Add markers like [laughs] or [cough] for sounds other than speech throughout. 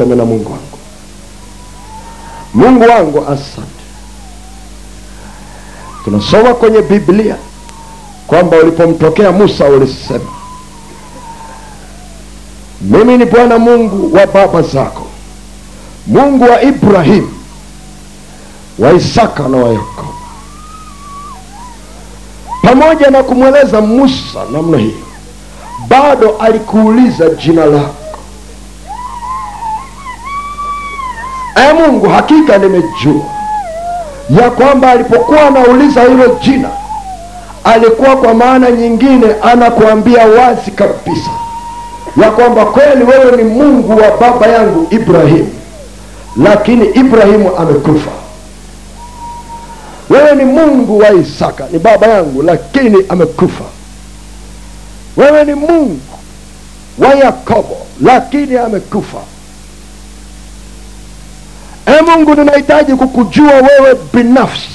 Sema na Mungu wangu, Mungu wangu, asante. Tunasoma kwenye Biblia kwamba ulipomtokea Musa ulisema, mimi ni Bwana Mungu wa baba zako, Mungu wa Ibrahimu, wa Isaka na wa Yakobo. Pamoja na kumweleza Musa namna hiyo, bado alikuuliza jina lako. Ee Mungu, hakika nimejua ya kwamba alipokuwa anauliza hilo jina alikuwa kwa maana nyingine anakuambia wazi kabisa ya kwamba kweli wewe ni Mungu wa baba yangu Ibrahimu, lakini Ibrahimu amekufa. Wewe ni Mungu wa Isaka, ni baba yangu, lakini amekufa. Wewe ni Mungu wa Yakobo, lakini amekufa. E Mungu, ninahitaji kukujua wewe binafsi,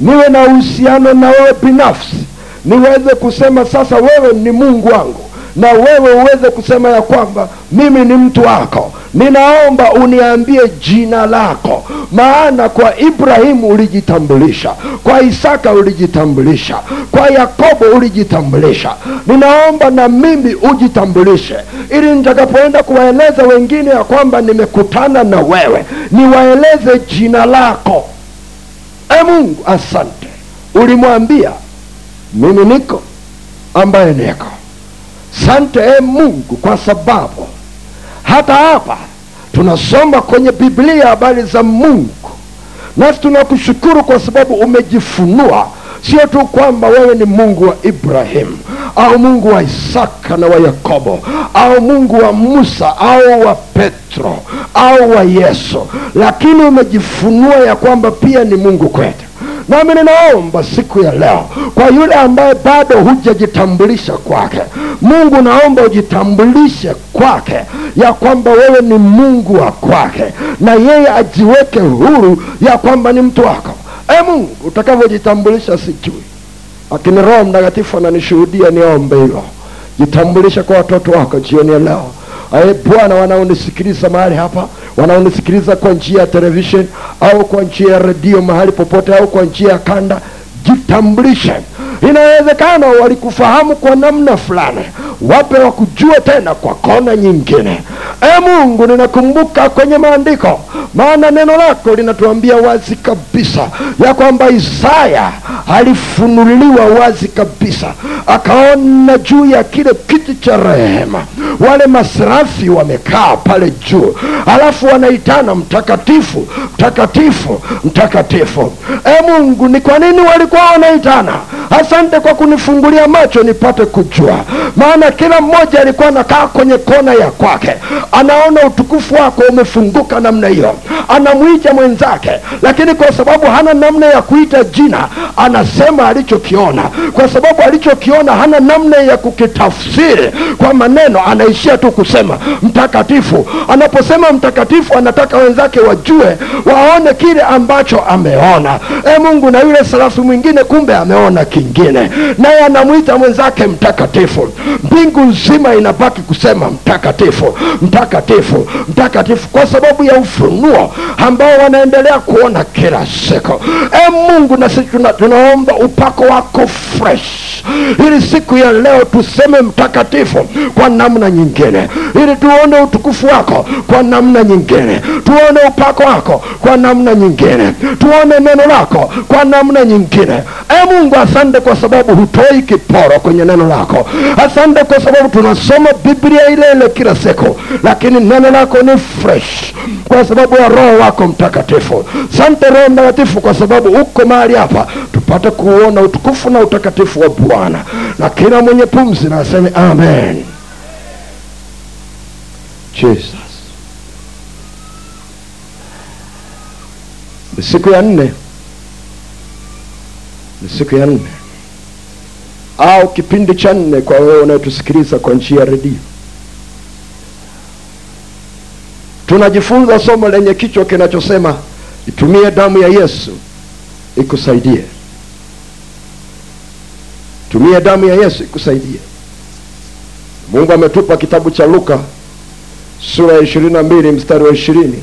niwe na uhusiano na wewe binafsi, niweze kusema sasa wewe ni Mungu wangu, na wewe uweze kusema ya kwamba mimi ni mtu wako. Ninaomba uniambie jina lako, maana kwa Ibrahimu ulijitambulisha, kwa Isaka ulijitambulisha, kwa Yakobo ulijitambulisha. Ninaomba na mimi ujitambulishe, ili nitakapoenda kuwaeleza wengine ya kwamba nimekutana na wewe, niwaeleze jina lako. E Mungu, asante. Ulimwambia mimi niko ambaye niko. Sante e Mungu, kwa sababu hata hapa tunasoma kwenye Biblia habari za Mungu, nasi tunakushukuru kwa sababu umejifunua, sio tu kwamba wewe ni Mungu wa Ibrahimu au Mungu wa Isaka na wa Yakobo au Mungu wa Musa au wa Petro au wa Yesu, lakini umejifunua ya kwamba pia ni Mungu kwetu. Nami ninaomba siku ya leo kwa yule ambaye bado hujajitambulisha kwake, Mungu naomba ujitambulishe kwake ya kwamba wewe ni Mungu wa kwake, na yeye ajiweke huru ya kwamba ni mtu wako. E Mungu, utakavyojitambulisha sijui, lakini Roho Mtakatifu ananishuhudia niombe hilo. Jitambulisha kwa watoto wako jioni ya leo. Aye Bwana, wanaonisikiliza mahali hapa, wanaonisikiliza kwa njia ya television au kwa njia ya redio mahali popote, au kwa njia ya kanda, jitambulishe. Inawezekana walikufahamu kwa namna fulani, wape wakujue tena kwa kona nyingine. E Mungu, ninakumbuka kwenye maandiko, maana neno lako linatuambia wazi kabisa ya kwamba Isaya alifunuliwa wazi kabisa, akaona juu ya kile kiti cha rehema wale masrafi wamekaa pale juu, alafu wanaitana mtakatifu, mtakatifu, mtakatifu. E Mungu, ni kwa nini walikuwa wanaitana? Asante kwa kunifungulia macho nipate kujua, maana kila mmoja alikuwa anakaa kwenye kona ya kwake, anaona utukufu wako umefunguka namna hiyo, anamwita mwenzake, lakini kwa sababu hana namna ya kuita jina, anasema alichokiona. Kwa sababu alichokiona hana namna ya kukitafsiri kwa maneno, anaishia tu kusema mtakatifu. Anaposema mtakatifu, anataka wenzake wajue, waone kile ambacho ameona. E Mungu, na yule sarafu mwingine kumbe ameona kingine, naye anamwita mwenzake mtakatifu. Mbingu nzima inabaki kusema mtakatifu, mtakatifu, mtakatifu, kwa sababu ya ufunuo ambao wanaendelea kuona kila siku. E Mungu, na sisi tuna, tunaomba upako wako fresh, ili siku ya leo tuseme mtakatifu kwa namna nyingine, ili tuone utukufu wako kwa namna nyingine, tuone upako wako kwa namna nyingine, tuone neno lako kwa namna nyingine. E Mungu, asante kwa sababu hutoi kiporo kwenye neno lako. Asante kwa sababu tunasoma Biblia ile ile kila siku, lakini neno lako ni fresh kwa sababu ya Roho wako Mtakatifu. Sante Roho Mtakatifu kwa sababu uko mahali hapa tupate kuona utukufu na utakatifu wa Bwana, na kila mwenye pumzi na aseme amen. Jesus. Ni siku ya nne, ni siku ya nne au kipindi cha nne kwa wewe unayetusikiliza kwa njia ya redio. Tunajifunza somo lenye kichwa kinachosema itumie damu ya Yesu ikusaidie. Tumie damu ya Yesu ikusaidie. Mungu ametupa kitabu cha Luka sura ya ishirini na mbili mstari wa ishirini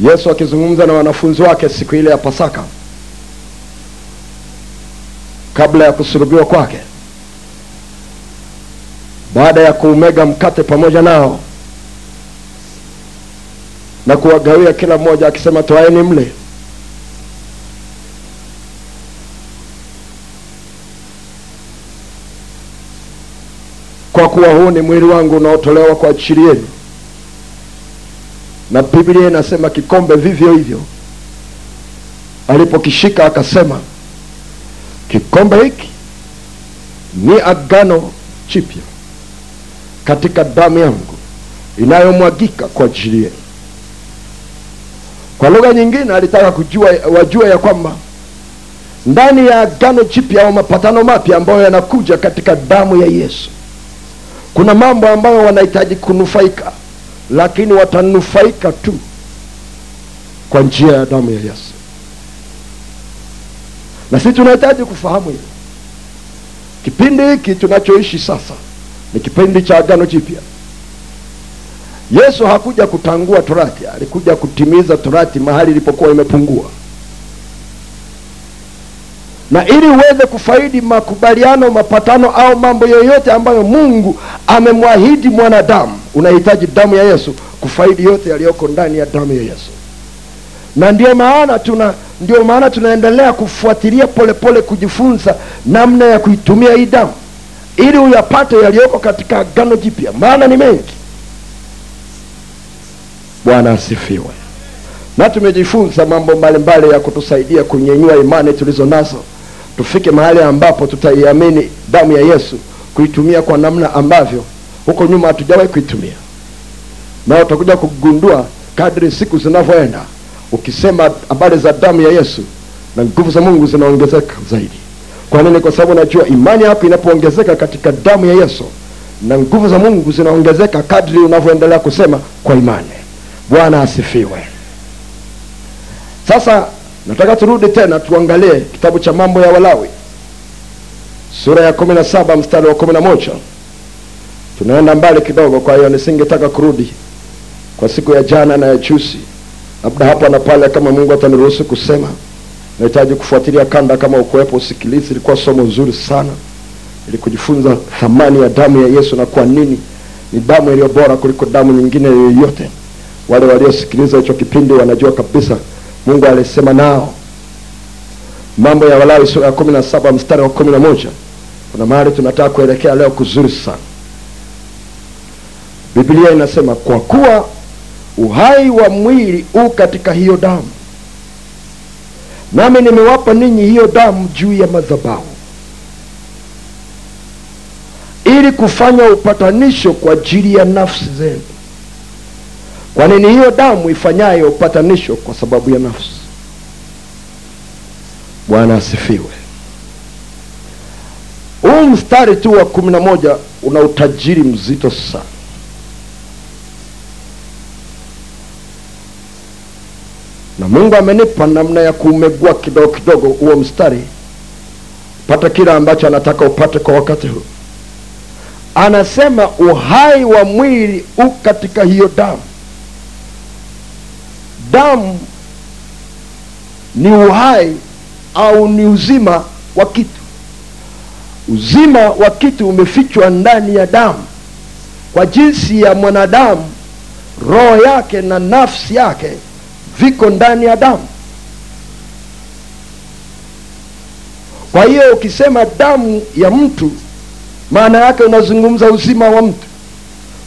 yesu akizungumza na wanafunzi wake siku ile ya pasaka kabla ya kusulubiwa kwake baada ya kuumega mkate pamoja nao na kuwagawia kila mmoja akisema twaeni mle. Kwa kuwa huu ni mwili wangu unaotolewa kwa ajili yenu. Na biblia inasema kikombe vivyo hivyo. Alipokishika akasema kikombe hiki ni agano jipya katika damu yangu inayomwagika kwa ajili yenu kwa lugha nyingine alitaka kujua wajue ya kwamba ndani ya agano jipya au mapatano mapya ambayo yanakuja katika damu ya yesu kuna mambo ambayo wanahitaji kunufaika lakini watanufaika tu kwa njia ya damu ya yesu. Na sisi tunahitaji kufahamu hilo. Kipindi hiki tunachoishi sasa ni kipindi cha agano jipya yesu hakuja kutangua torati alikuja kutimiza torati mahali ilipokuwa imepungua. Na ili uweze kufaidi makubaliano mapatano au mambo yoyote ambayo mungu amemwahidi mwanadamu unahitaji damu ya yesu kufaidi yote yaliyoko ndani ya damu ya yesu. Na ndio maana tuna ndio maana tunaendelea kufuatilia polepole kujifunza namna ya kuitumia hii damu ili uyapate yaliyoko katika agano jipya. Maana ni mengi bwana asifiwe. Na tumejifunza mambo mbalimbali ya kutusaidia kunyenyua imani tulizo nazo. Tufike mahali ambapo tutaiamini damu ya yesu kuitumia kwa namna ambavyo huko nyuma hatujawahi kuitumia. Na utakuja kugundua kadri siku zinavyoenda ukisema habari za damu ya yesu na nguvu za mungu zinaongezeka zaidi. Kwa nini? Kwa sababu najua imani yako inapoongezeka katika damu ya yesu na nguvu za mungu zinaongezeka kadri unavyoendelea kusema kwa imani bwana asifiwe. Sasa nataka turudi tena tuangalie kitabu cha mambo ya walawi sura ya kumi na saba mstari wa kumi na moja. Tunaenda mbali kidogo kwa hiyo nisingetaka kurudi kwa siku ya jana na ya juzi. Labda hapa na pale kama mungu ataniruhusu kusema nahitaji kufuatilia kanda kama ukuwepo usikilizi ilikuwa somo nzuri sana ili kujifunza thamani ya damu ya yesu na kwa nini ni damu iliyo bora kuliko damu nyingine yoyote wale waliosikiliza hicho kipindi wanajua kabisa mungu alisema nao. Mambo ya walawi sura ya kumi na saba mstari wa kumi na moja. Kuna mahali tunataka kuelekea leo kuzuri sana. Biblia inasema kwa kuwa uhai wa mwili u katika hiyo damu nami nimewapa ninyi hiyo damu juu ya madhabahu ili kufanya upatanisho kwa ajili ya nafsi zenu kwa nini hiyo damu ifanyayo upatanisho kwa sababu ya nafsi? Bwana asifiwe. Huu mstari tu wa kumi na moja una utajiri mzito sana. Na mungu amenipa namna ya kuumegua kidogo kidogo huo mstari. Pata kile ambacho anataka upate kwa wakati huu. Anasema uhai wa mwili u katika hiyo damu damu ni uhai au ni uzima wa kitu. Uzima wa kitu umefichwa ndani ya damu kwa jinsi ya mwanadamu roho yake na nafsi yake viko ndani ya damu. Kwa hiyo ukisema damu ya mtu maana yake unazungumza uzima wa mtu.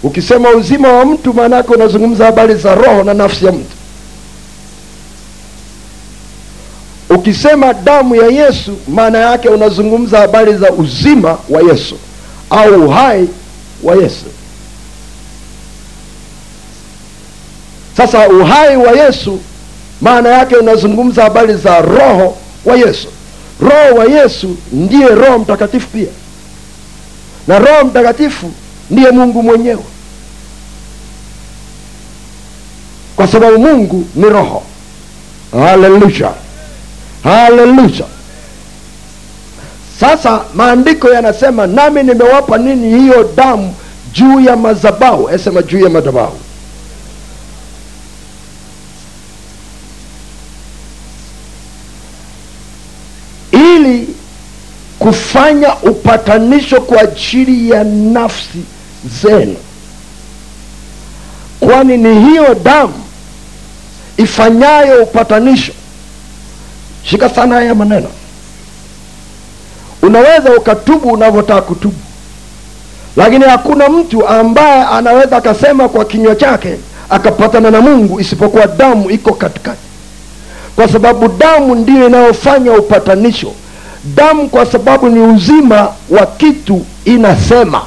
Ukisema uzima wa mtu maana yake unazungumza habari za roho na nafsi ya mtu ukisema damu ya yesu maana yake unazungumza habari za uzima wa yesu au uhai wa yesu. Sasa uhai wa yesu maana yake unazungumza habari za roho wa yesu. Roho wa yesu ndiye roho mtakatifu pia. Na roho mtakatifu ndiye mungu mwenyewe. Kwa sababu mungu ni roho. Haleluya haleluya sasa maandiko yanasema nami nimewapa nini hiyo damu juu ya madhabahu. Esema juu ya madhabahu. Ili kufanya upatanisho kwa ajili ya nafsi zenu. Kwani ni hiyo damu ifanyayo upatanisho shika sana haya maneno. Unaweza ukatubu unavyotaka kutubu. Lakini hakuna mtu ambaye anaweza akasema kwa kinywa chake akapatana na mungu isipokuwa damu iko katikati. Kwa sababu damu ndiyo inayofanya upatanisho. Damu kwa sababu ni uzima wa kitu inasema.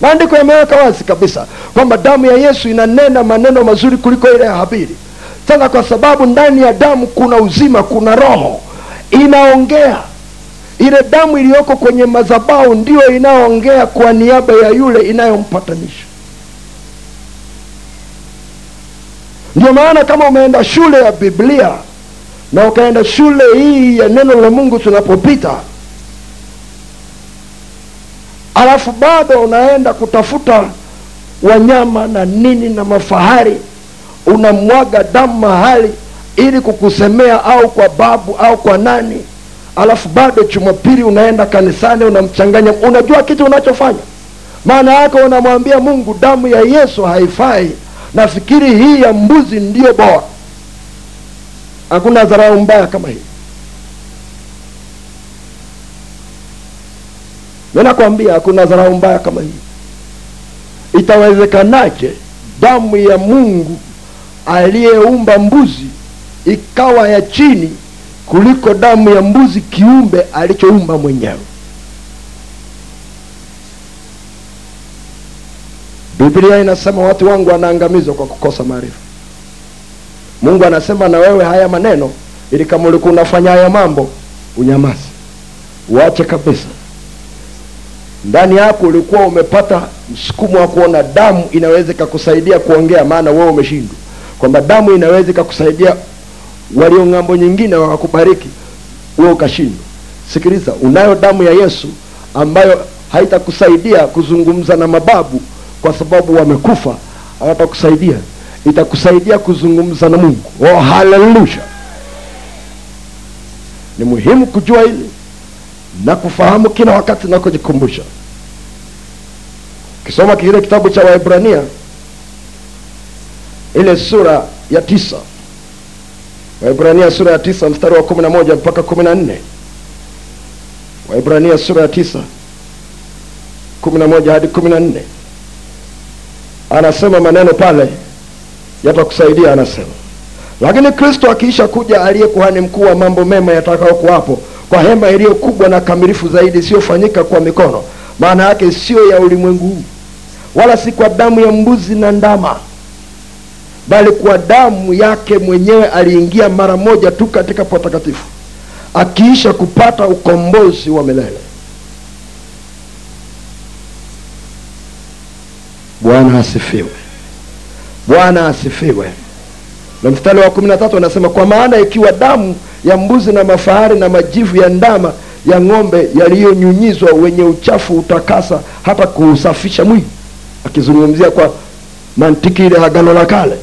Maandiko yameweka wazi kabisa kwamba damu ya yesu inanena maneno mazuri kuliko ile ya habili sasa kwa sababu ndani ya damu kuna uzima kuna roho inaongea. Ile damu iliyoko kwenye madhabahu ndiyo inayoongea kwa niaba ya yule inayompatanisha. Ndio maana kama umeenda shule ya biblia na ukaenda shule hii ya neno la mungu tunapopita alafu bado unaenda kutafuta wanyama na nini na mafahari unamwaga damu mahali ili kukusemea au kwa babu au kwa nani. Alafu bado jumapili unaenda kanisani unamchanganya. Unajua kitu unachofanya? Maana yake unamwambia mungu damu ya yesu haifai. Nafikiri hii ya mbuzi ndiyo bora hakuna dharau mbaya kama hii. Minakwambia hakuna dharau mbaya kama hii. Itawezekanaje damu ya mungu aliyeumba mbuzi ikawa ya chini kuliko damu ya mbuzi kiumbe alichoumba mwenyewe. Biblia inasema watu wangu wanaangamizwa kwa kukosa maarifa. Mungu anasema na wewe haya maneno ili kama ulikuwa unafanya haya mambo unyamazi uache kabisa. Ndani yako ulikuwa umepata msukumo wa kuona damu inaweza ikakusaidia kuongea maana wewe umeshindwa kwamba damu inaweza ikakusaidia walio ng'ambo nyingine wakakubariki wewe ukashindwa. Sikiliza unayo damu ya yesu ambayo haitakusaidia kuzungumza na mababu kwa sababu wamekufa. Hawatakusaidia itakusaidia kuzungumza na mungu. Oh haleluya! Ni muhimu kujua hili na kufahamu kila wakati na kujikumbusha. Ukisoma kile kitabu cha waibrania ile sura ya tisa. Waibrania sura ya tisa mstari wa kumi na moja mpaka kumi na nne. Waibrania sura ya tisa kumi na moja hadi kumi na nne. Anasema maneno pale yatakusaidia anasema lakini kristo akiisha kuja aliye kuhani mkuu wa mambo mema yatakayokuwapo kwa hema iliyo kubwa na kamilifu zaidi isiyofanyika kwa mikono maana yake siyo ya ulimwengu huu wala si kwa damu ya mbuzi na ndama bali kwa damu yake mwenyewe aliingia mara moja tu katika patakatifu akiisha kupata ukombozi wa milele. Bwana asifiwe. Bwana asifiwe. Na mstari wa kumi na tatu anasema kwa maana ikiwa damu ya mbuzi na mafahari na majivu ya ndama ya ng'ombe yaliyonyunyizwa wenye uchafu utakasa hata kuusafisha mwili akizungumzia kwa mantiki ile agano la kale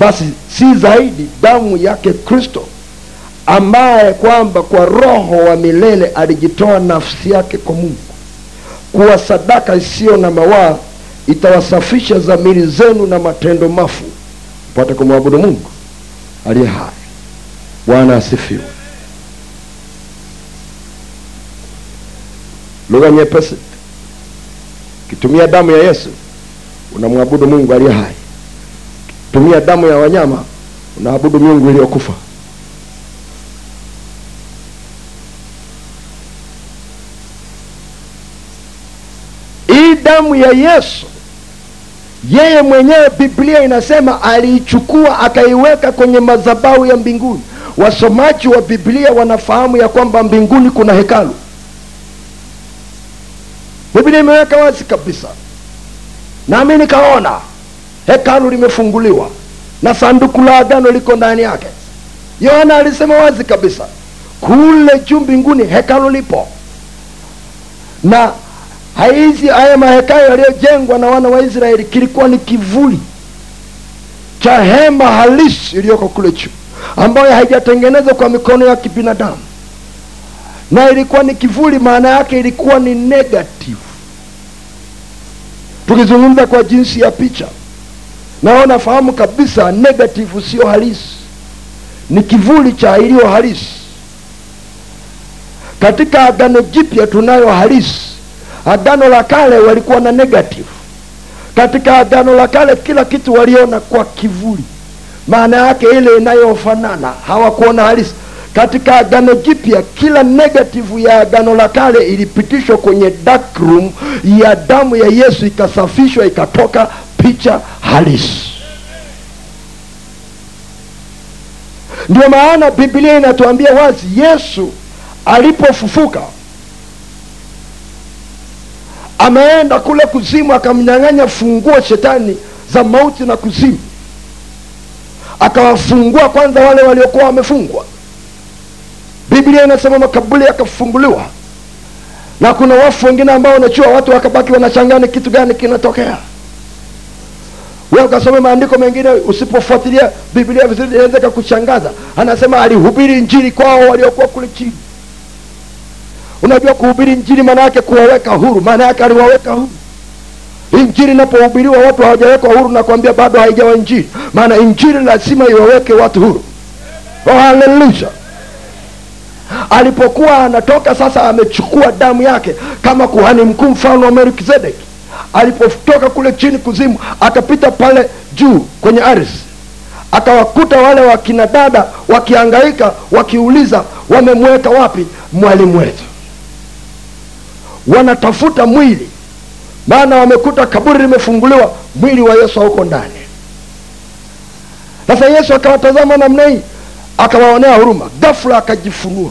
basi si zaidi damu yake kristo ambaye kwamba kwa roho wa milele alijitoa nafsi yake kwa mungu. Kuwa sadaka isiyo na mawaa itawasafisha dhamiri zenu na matendo mafu. Pate kumwabudu mungu aliye hai. Bwana asifiwe. Lugha nyepesi. Kitumia damu ya yesu unamwabudu mungu aliye hai tumia damu ya wanyama unaabudu miungu iliyokufa. Hii damu ya yesu yeye mwenyewe biblia inasema aliichukua akaiweka kwenye madhabahu ya mbinguni. Wasomaji wa biblia wanafahamu ya kwamba mbinguni kuna hekalu. Biblia imeweka wazi kabisa. Nami nikaona hekalu limefunguliwa na sanduku la agano liko ndani yake. Yohana alisema wazi kabisa kule juu mbinguni hekalu lipo. Na hizi haya mahekalu yaliyojengwa na wana wa israeli kilikuwa ni kivuli cha hema halisi iliyoko kule juu ambayo haijatengenezwa kwa mikono ya kibinadamu. Na ilikuwa ni kivuli maana yake ilikuwa ni negative. Tukizungumza kwa jinsi ya picha nao nafahamu kabisa negative sio halisi. Ni kivuli cha iliyo halisi. Katika agano jipya tunayo halisi. Agano la kale walikuwa na negative. Katika agano la kale kila kitu waliona kwa kivuli. Maana yake ile inayofanana hawakuona halisi. Katika agano jipya kila negative ya agano la kale ilipitishwa kwenye dark room ya damu ya yesu ikasafishwa ikatoka picha halisi. Ndio maana biblia inatuambia wazi yesu alipofufuka ameenda kule kuzimu akamnyang'anya funguo shetani za mauti na kuzimu. Akawafungua kwanza wale waliokuwa wamefungwa. Biblia inasema makaburi yakafunguliwa. Na kuna wafu wengine ambao wanachua watu wakabaki wanashangaa ni kitu gani kinatokea wewe ukasome maandiko mengine usipofuatilia biblia vizuri inaweza kakushangaza anasema alihubiri njiri kwao waliokuwa kule chini. Unajua kuhubiri njiri maana yake kuwaweka huru. Maana yake aliwaweka huru. Injili inapohubiriwa watu hawajawekwa huru nakwambia bado haijawa injili. Maana injili lazima iwaweke watu huru. Oh, alipokuwa anatoka sasa amechukua damu yake kama kuhani mkuu mfalme wa melkizedeki alipotoka kule chini kuzimu akapita pale juu kwenye ardhi. Akawakuta wale wakina dada wakiangaika wakiuliza wamemweka wapi mwalimu wetu? Wanatafuta mwili maana wamekuta kaburi limefunguliwa mwili wa yesu hauko ndani. Sasa yesu akawatazama namna hii akawaonea huruma. Ghafla akajifunua.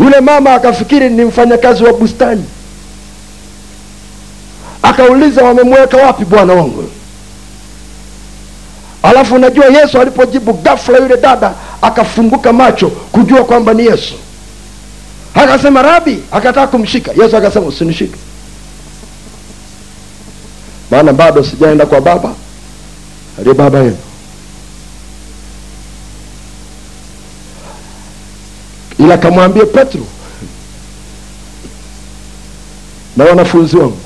Yule mama akafikiri ni mfanyakazi wa bustani akauliza wamemweka wapi bwana wangu? Alafu unajua yesu alipojibu ghafla yule dada akafunguka macho kujua kwamba ni yesu. Akasema rabi akataka kumshika. Yesu akasema usinishike. Maana bado sijaenda kwa baba aliye baba yenu. Ila kamwambie petro na wanafunzi wangu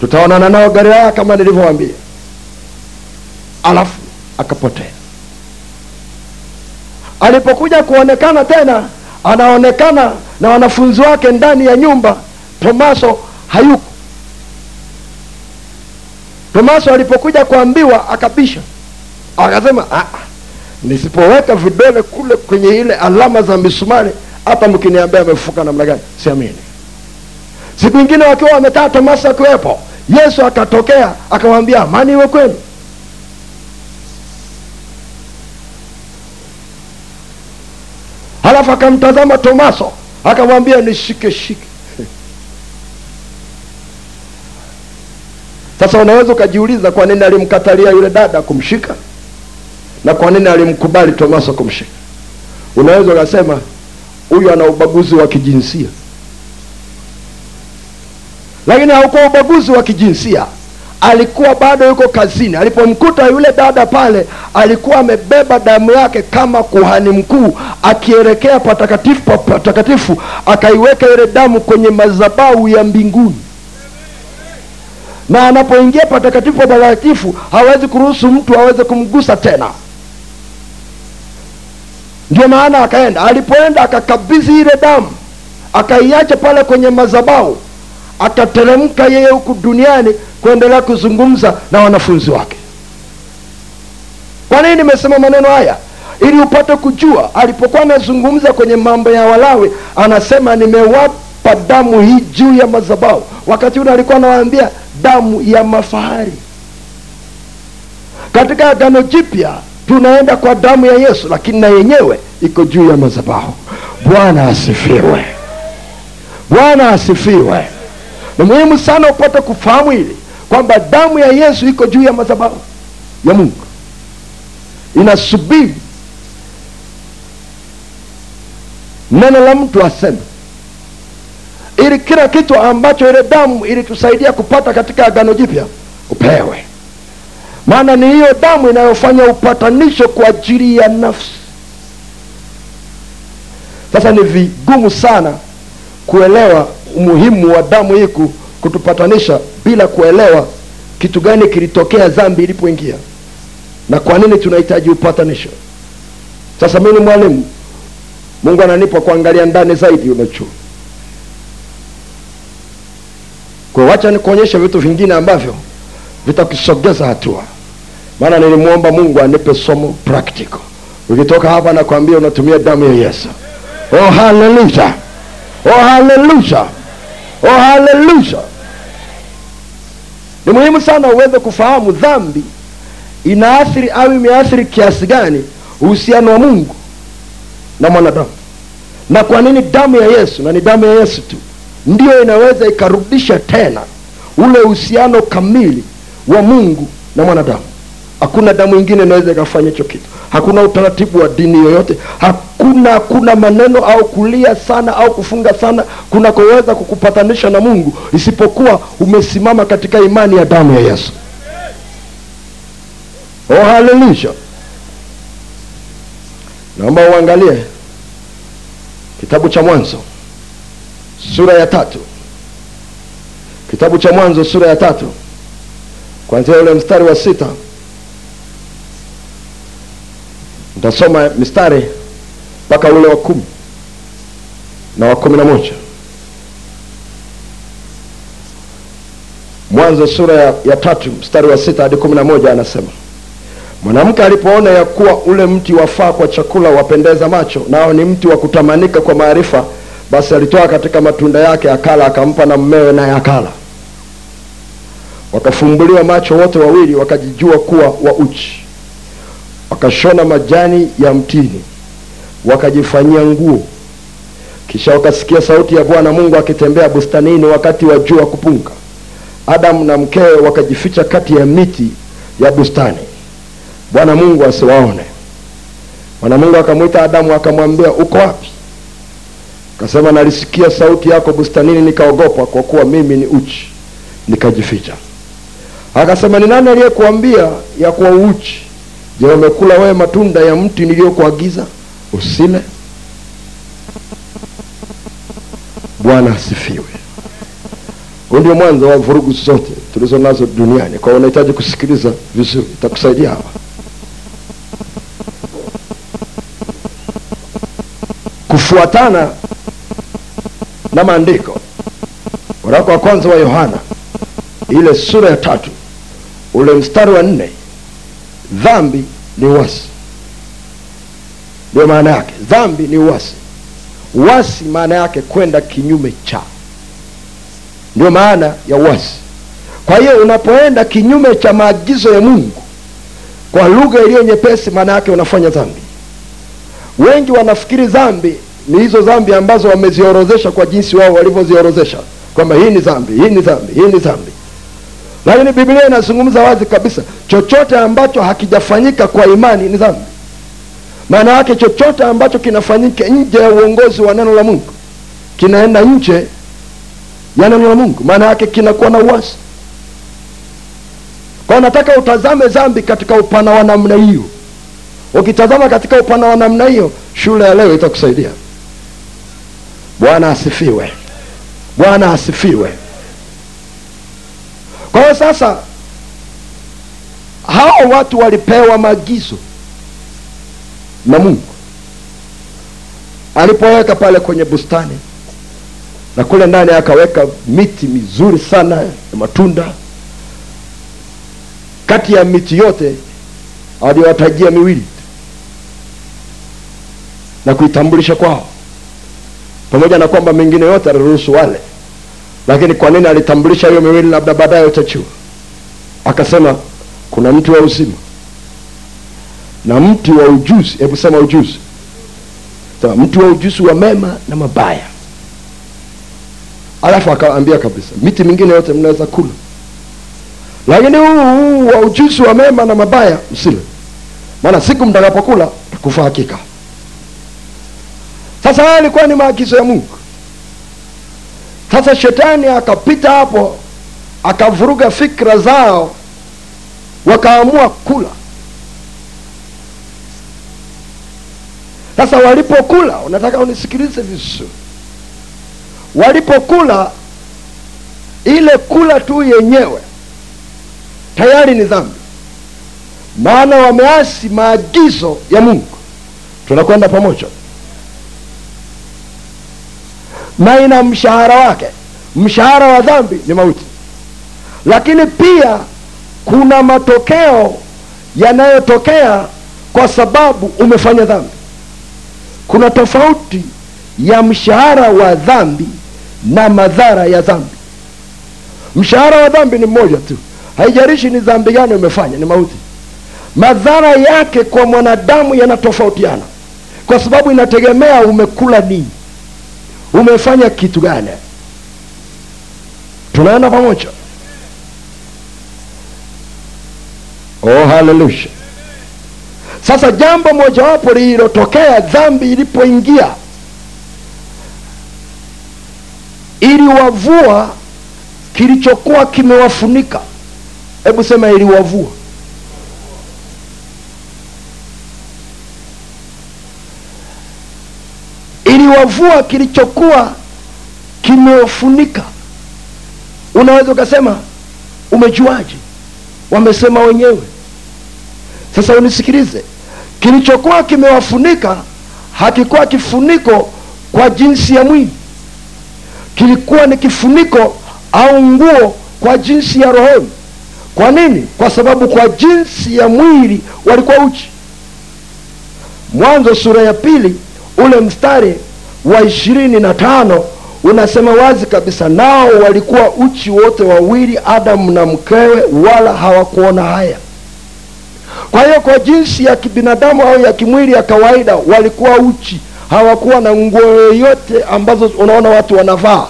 tutaonana nao galilaya kama nilivyowaambia. Alafu akapotea. Alipokuja kuonekana tena anaonekana na wanafunzi wake ndani ya nyumba tomaso hayuko. Tomaso alipokuja kuambiwa akabisha. Akasema "Ah, ah, nisipoweka vidole kule kwenye ile alama za misumari hata mkiniambia amefuka namna gani siamini. Siku ingine wakiwa wametaa, tomaso akiwepo yesu akatokea akawambia amani iwe kwenu. Halafu akamtazama tomaso akamwambia nishike shike. [laughs] Sasa unaweza ukajiuliza kwa nini alimkatalia yule dada kumshika? Na kwa nini alimkubali tomaso kumshika? Unaweza ukasema huyu ana ubaguzi wa kijinsia lakini haukuwa ubaguzi wa kijinsia. Alikuwa bado yuko kazini. Alipomkuta yule dada pale alikuwa amebeba damu yake kama kuhani mkuu akielekea patakatifu pa patakatifu akaiweka ile damu kwenye madhabahu ya mbinguni. Na anapoingia patakatifu pa patakatifu hawezi kuruhusu mtu aweze kumgusa tena. Ndio maana akaenda. Alipoenda akakabidhi ile damu akaiacha pale kwenye madhabahu akateremka yeye huku duniani kuendelea kuzungumza na wanafunzi wake. Kwa nini nimesema maneno haya? Ili upate kujua alipokuwa anazungumza kwenye mambo ya walawi anasema nimewapa damu hii juu ya madhabahu. Wakati ule alikuwa anawaambia damu ya mafahari. Katika agano jipya tunaenda kwa damu ya yesu lakini na yenyewe iko juu ya madhabahu. Bwana asifiwe. Bwana asifiwe ni muhimu sana upate kufahamu hili kwamba damu ya yesu iko juu ya madhabahu ya mungu. Inasubiri neno la mtu aseme. Ili kila kitu ambacho ile damu ilitusaidia kupata katika agano jipya upewe. Maana ni hiyo damu inayofanya upatanisho kwa ajili ya nafsi. Sasa ni vigumu sana kuelewa umuhimu wa damu hii kutupatanisha bila kuelewa kitu gani kilitokea dhambi ilipoingia na kwa nini tunahitaji upatanisho. Sasa mi ni mwalimu mungu ananipa kuangalia ndani zaidi unachuo kwa wacha nikuonyeshe vitu vingine ambavyo vitakusogeza hatua. Maana nilimwomba mungu anipe somo practical. Ukitoka hapa nakwambia unatumia damu ya yesu. Oh haleluya oh haleluya oh haleluya ni muhimu sana uweze kufahamu dhambi inaathiri au imeathiri kiasi gani uhusiano wa mungu na mwanadamu. Na kwa nini damu ya yesu na ni damu ya yesu tu ndiyo inaweza ikarudisha tena ule uhusiano kamili wa mungu na mwanadamu. Hakuna damu ingine inaweza ikafanya hicho kitu hakuna utaratibu wa dini yoyote. Hakuna hakuna maneno au kulia sana au kufunga sana kunakoweza kukupatanisha na mungu isipokuwa umesimama katika imani ya damu ya yesu. Oh haleluya. Naomba uangalie kitabu cha mwanzo sura ya tatu. Kitabu cha mwanzo sura ya tatu kwanzia ule mstari wa sita nitasoma mistari mpaka ule wa kumi na wa kumi na moja. Mwanzo sura ya, ya tatu mstari wa sita hadi kumi na moja anasema mwanamke alipoona ya kuwa ule mti wafaa kwa chakula wapendeza macho nao ni mti wa kutamanika kwa maarifa basi alitoa katika matunda yake akala akampa na mmewe naye akala. Wakafumbuliwa macho wote wawili wakajijua kuwa wa uchi wakashona majani ya mtini wakajifanyia nguo. Kisha wakasikia sauti ya bwana mungu akitembea bustanini wakati wa jua kupunga. Adamu na mkewe wakajificha kati ya miti ya bustani. Bwana mungu asiwaone. Bwana mungu akamwita adamu akamwambia uko wapi? Akasema nalisikia sauti yako bustanini nikaogopa kwa kuwa mimi ni uchi. Nikajificha. Akasema ni nani aliyekuambia ya kuwa uchi je umekula wewe matunda ya mti niliyokuagiza? Usile. Bwana asifiwe. Huu ndio mwanzo wa vurugu zote tulizo nazo duniani. Kwa unahitaji kusikiliza vizuri itakusaidia hapa kufuatana na maandiko waraka wa kwanza wa yohana ile sura ya tatu ule mstari wa nne dhambi ni uasi. Ndio maana yake. Dhambi ni uasi. Uasi maana yake kwenda kinyume cha. Ndio maana ya uasi. Kwa hiyo unapoenda kinyume cha maagizo ya mungu kwa lugha iliyo nyepesi maana yake unafanya dhambi. Wengi wanafikiri dhambi ni hizo dhambi ambazo wameziorozesha kwa jinsi wao walivyoziorozesha kwamba hii ni dhambi hii ni dhambi hii ni dhambi lakini biblia inazungumza wazi kabisa chochote ambacho hakijafanyika kwa imani ni dhambi. Maana yake chochote ambacho kinafanyika nje ya uongozi wa neno la mungu kinaenda nje ya neno la mungu. Maana yake kinakuwa na uasi. Kwa nataka utazame dhambi katika upana wa namna hiyo. Ukitazama katika upana wa namna hiyo shule ya leo itakusaidia. Bwana asifiwe. Bwana asifiwe kwa hiyo sasa hao watu walipewa maagizo na mungu. Alipoweka pale kwenye bustani na kule ndani akaweka miti mizuri sana ya matunda. Kati ya miti yote aliwatajia miwili na kuitambulisha kwao. Pamoja na kwamba mengine yote aliruhusu wale lakini kwa nini alitambulisha hiyo miwili labda baadaye utachua akasema kuna mti wa uzima. Na mti wa ujuzi hebu sema ujuzi. Sema mti wa ujuzi wa mema na mabaya. Alafu akaambia kabisa miti mingine yote mnaweza kula. Lakini huu wa ujuzi wa mema na mabaya msile maana siku mtakapokula takufa hakika. Sasa haya alikuwa ni maagizo ya mungu sasa shetani akapita hapo akavuruga fikra zao wakaamua kula. Sasa walipokula unataka unisikilize vizuri. Walipokula ile kula tu yenyewe tayari ni dhambi. Maana wameasi maagizo ya mungu. Tunakwenda pamoja na ina mshahara wake. Mshahara wa dhambi ni mauti. Lakini pia kuna matokeo yanayotokea kwa sababu umefanya dhambi. Kuna tofauti ya mshahara wa dhambi na madhara ya dhambi. Mshahara wa dhambi ni mmoja tu. Haijarishi ni dhambi gani umefanya ni mauti. Madhara yake kwa mwanadamu yanatofautiana. Kwa sababu inategemea umekula nini umefanya kitu gani? Tunaenda pamoja. Oh haleluya sasa jambo mojawapo lililotokea dhambi ilipoingia iliwavua kilichokuwa kimewafunika. Hebu sema iliwavua iliwavua kilichokuwa kimewafunika. Unaweza ukasema umejuaje? Wamesema wenyewe. Sasa unisikilize. Kilichokuwa kimewafunika hakikuwa kifuniko kwa jinsi ya mwili. Kilikuwa ni kifuniko au nguo kwa jinsi ya rohoni. Kwa nini? Kwa sababu kwa jinsi ya mwili walikuwa uchi. Mwanzo sura ya pili ule mstari wa ishirini na tano unasema wazi kabisa nao walikuwa uchi wote wawili adamu na mkewe wala hawakuona haya. Kwa hiyo kwa jinsi ya kibinadamu au ya kimwili ya kawaida walikuwa uchi hawakuwa na nguo yoyote ambazo unaona watu wanavaa.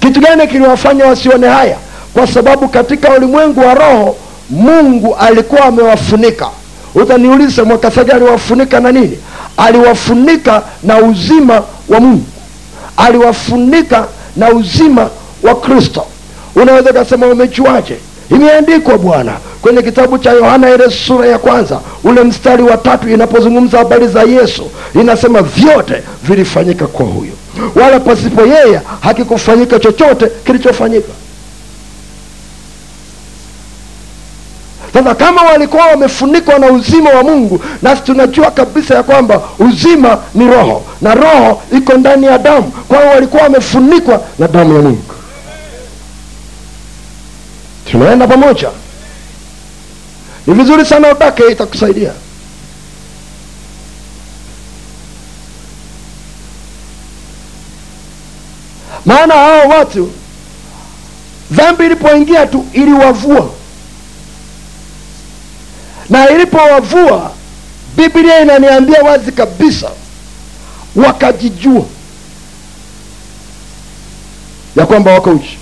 Kitu gani kiliwafanya wasione haya? Kwa sababu katika ulimwengu wa roho mungu alikuwa amewafunika. Utaniuliza mwakasaji aliwafunika na nini aliwafunika na uzima wa mungu. Aliwafunika na uzima wa kristo. Unaweza ukasema umejuaje? Imeandikwa bwana kwenye kitabu cha yohana ile sura ya kwanza ule mstari wa tatu inapozungumza habari za yesu inasema vyote vilifanyika kwa huyo. Wala pasipo yeye hakikufanyika chochote kilichofanyika sasa kama walikuwa wamefunikwa na uzima wa mungu nasi tunajua kabisa ya kwamba uzima ni roho na roho iko ndani ya damu. Kwa hiyo walikuwa wamefunikwa na damu ya mungu. Tunaenda pamoja. Ni vizuri sana udake, itakusaidia. Maana hao watu dhambi ilipoingia tu iliwavua na ilipowavua biblia inaniambia wazi kabisa wakajijua ya kwamba wako uchi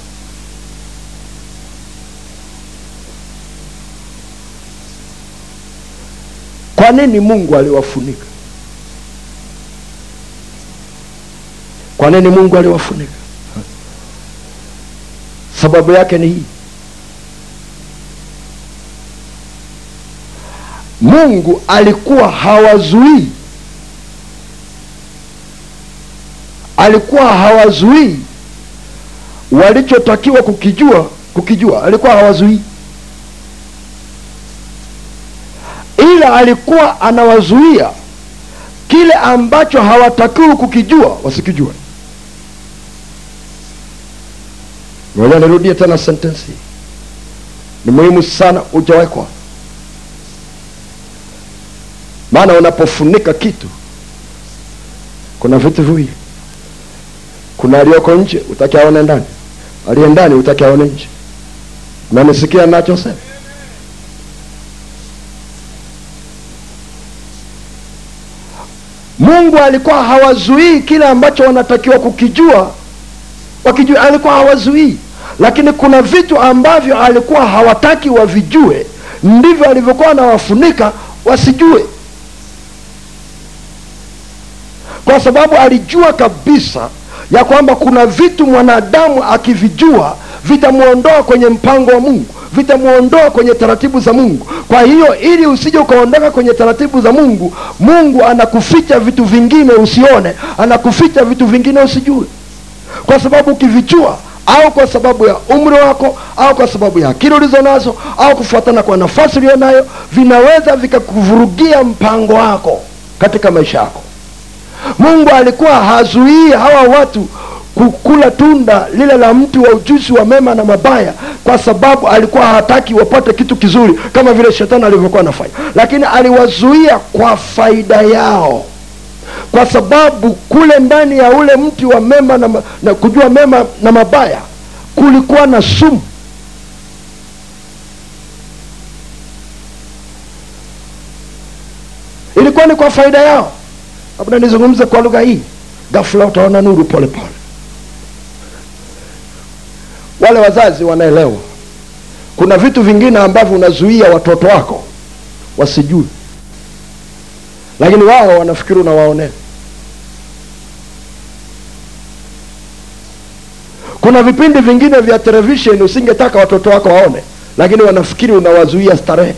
kwa nini mungu aliwafunika? Kwa nini mungu aliwafunika? Sababu yake ni hii mungu alikuwa hawazuii. Alikuwa hawazuii. Walichotakiwa kukijua kukijua alikuwa hawazuii. Ila alikuwa anawazuia kile ambacho hawatakiwi kukijua wasikijue. Ngoja nirudie tena sentensi. Ni muhimu sana ujawekwa maana unapofunika kitu kuna vitu viwili. Kuna aliyoko nje utaki aone ndani. Aliye ndani utaki aone nje. Nanisikia nachosema mungu alikuwa hawazuii kile ambacho wanatakiwa kukijua. Wakijua alikuwa hawazuii. Lakini kuna vitu ambavyo alikuwa hawataki wavijue ndivyo alivyokuwa anawafunika wasijue kwa sababu alijua kabisa ya kwamba kuna vitu mwanadamu akivijua vitamwondoa kwenye mpango wa mungu vitamwondoa kwenye taratibu za mungu. Kwa hiyo ili usije ukaondoka kwenye taratibu za mungu mungu anakuficha vitu vingine usione anakuficha vitu vingine usijue. Kwa sababu ukivijua au kwa sababu ya umri wako au kwa sababu ya akili ulizo nazo au kufuatana kwa nafasi ulionayo, vinaweza vikakuvurugia mpango wako katika maisha yako mungu alikuwa hazuii hawa watu kukula tunda lile la mti wa ujuzi wa mema na mabaya kwa sababu alikuwa hataki wapate kitu kizuri kama vile shetani alivyokuwa anafanya. Lakini aliwazuia kwa faida yao kwa sababu kule ndani ya ule mti wa mema na, na kujua mema na mabaya kulikuwa na sumu. Ilikuwa ni kwa faida yao labda nizungumze kwa lugha hii. Gafula utaona nuru pole pole. Wale wazazi wanaelewa. Kuna vitu vingine ambavyo unazuia watoto wako wasijui, lakini wao wanafikiri unawaonea. Kuna vipindi vingine vya televisheni usingetaka watoto wako waone lakini wanafikiri unawazuia starehe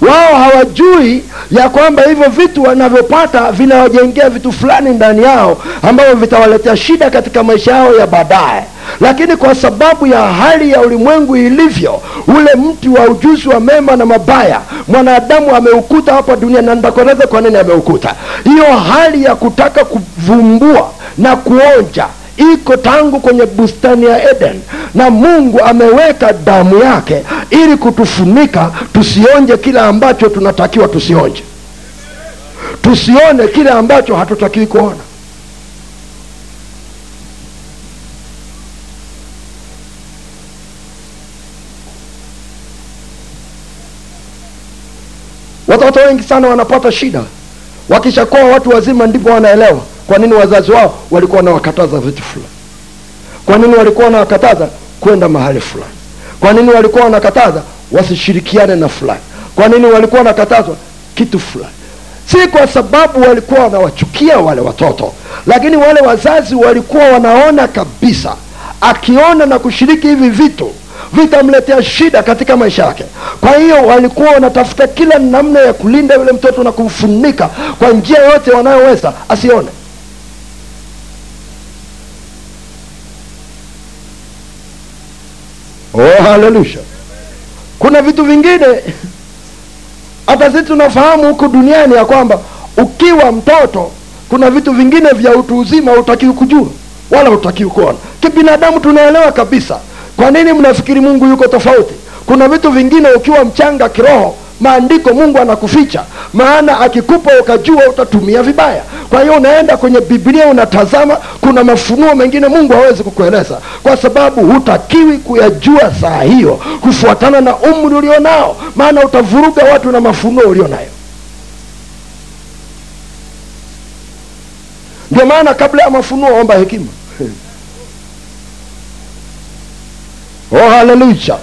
wao hawajui ya kwamba hivyo vitu wanavyopata vinawajengea vitu fulani ndani yao ambavyo vitawaletea shida katika maisha yao ya baadaye. Lakini kwa sababu ya hali ya ulimwengu ilivyo ule mti wa ujuzi wa mema na mabaya mwanadamu ameukuta hapa dunia na nitakueleza kwa nini ameukuta. Hiyo hali ya kutaka kuvumbua na kuonja iko tangu kwenye bustani ya eden. Na mungu ameweka damu yake ili kutufunika tusionje kile ambacho tunatakiwa tusionje. Tusione kile ambacho hatutakiwi kuona. Watoto wengi sana wanapata shida. Wakishakuwa watu wazima ndipo wanaelewa kwa nini wazazi wao walikuwa wanawakataza vitu fulani? Kwa nini walikuwa wanawakataza kwenda mahali fulani? Kwa nini walikuwa wanakataza wasishirikiane na fulani? Kwa nini walikuwa wanakatazwa kitu fulani? Si kwa sababu walikuwa wanawachukia wale watoto lakini wale wazazi walikuwa wanaona kabisa akiona na kushiriki hivi vitu vitamletea shida katika maisha yake. Kwa hiyo walikuwa wanatafuta kila namna ya kulinda yule mtoto na kumfunika kwa njia yote wanayoweza asione oh haleluya kuna vitu vingine. Hata sisi tunafahamu huku duniani ya kwamba ukiwa mtoto kuna vitu vingine vya utu uzima hutakiwi kujua wala hutakiwi kuona. Kibinadamu tunaelewa kabisa. Kwa nini mnafikiri mungu yuko tofauti? Kuna vitu vingine ukiwa mchanga kiroho maandiko mungu anakuficha. Maana akikupa ukajua utatumia vibaya. Kwa hiyo unaenda kwenye biblia unatazama kuna mafunuo mengine mungu hawezi kukueleza. Kwa sababu hutakiwi kuyajua saa hiyo kufuatana na umri ulionao. Maana utavuruga watu na mafunuo ulio nayo ndio maana kabla ya mafunuo omba hekima. [laughs] Oh haleluya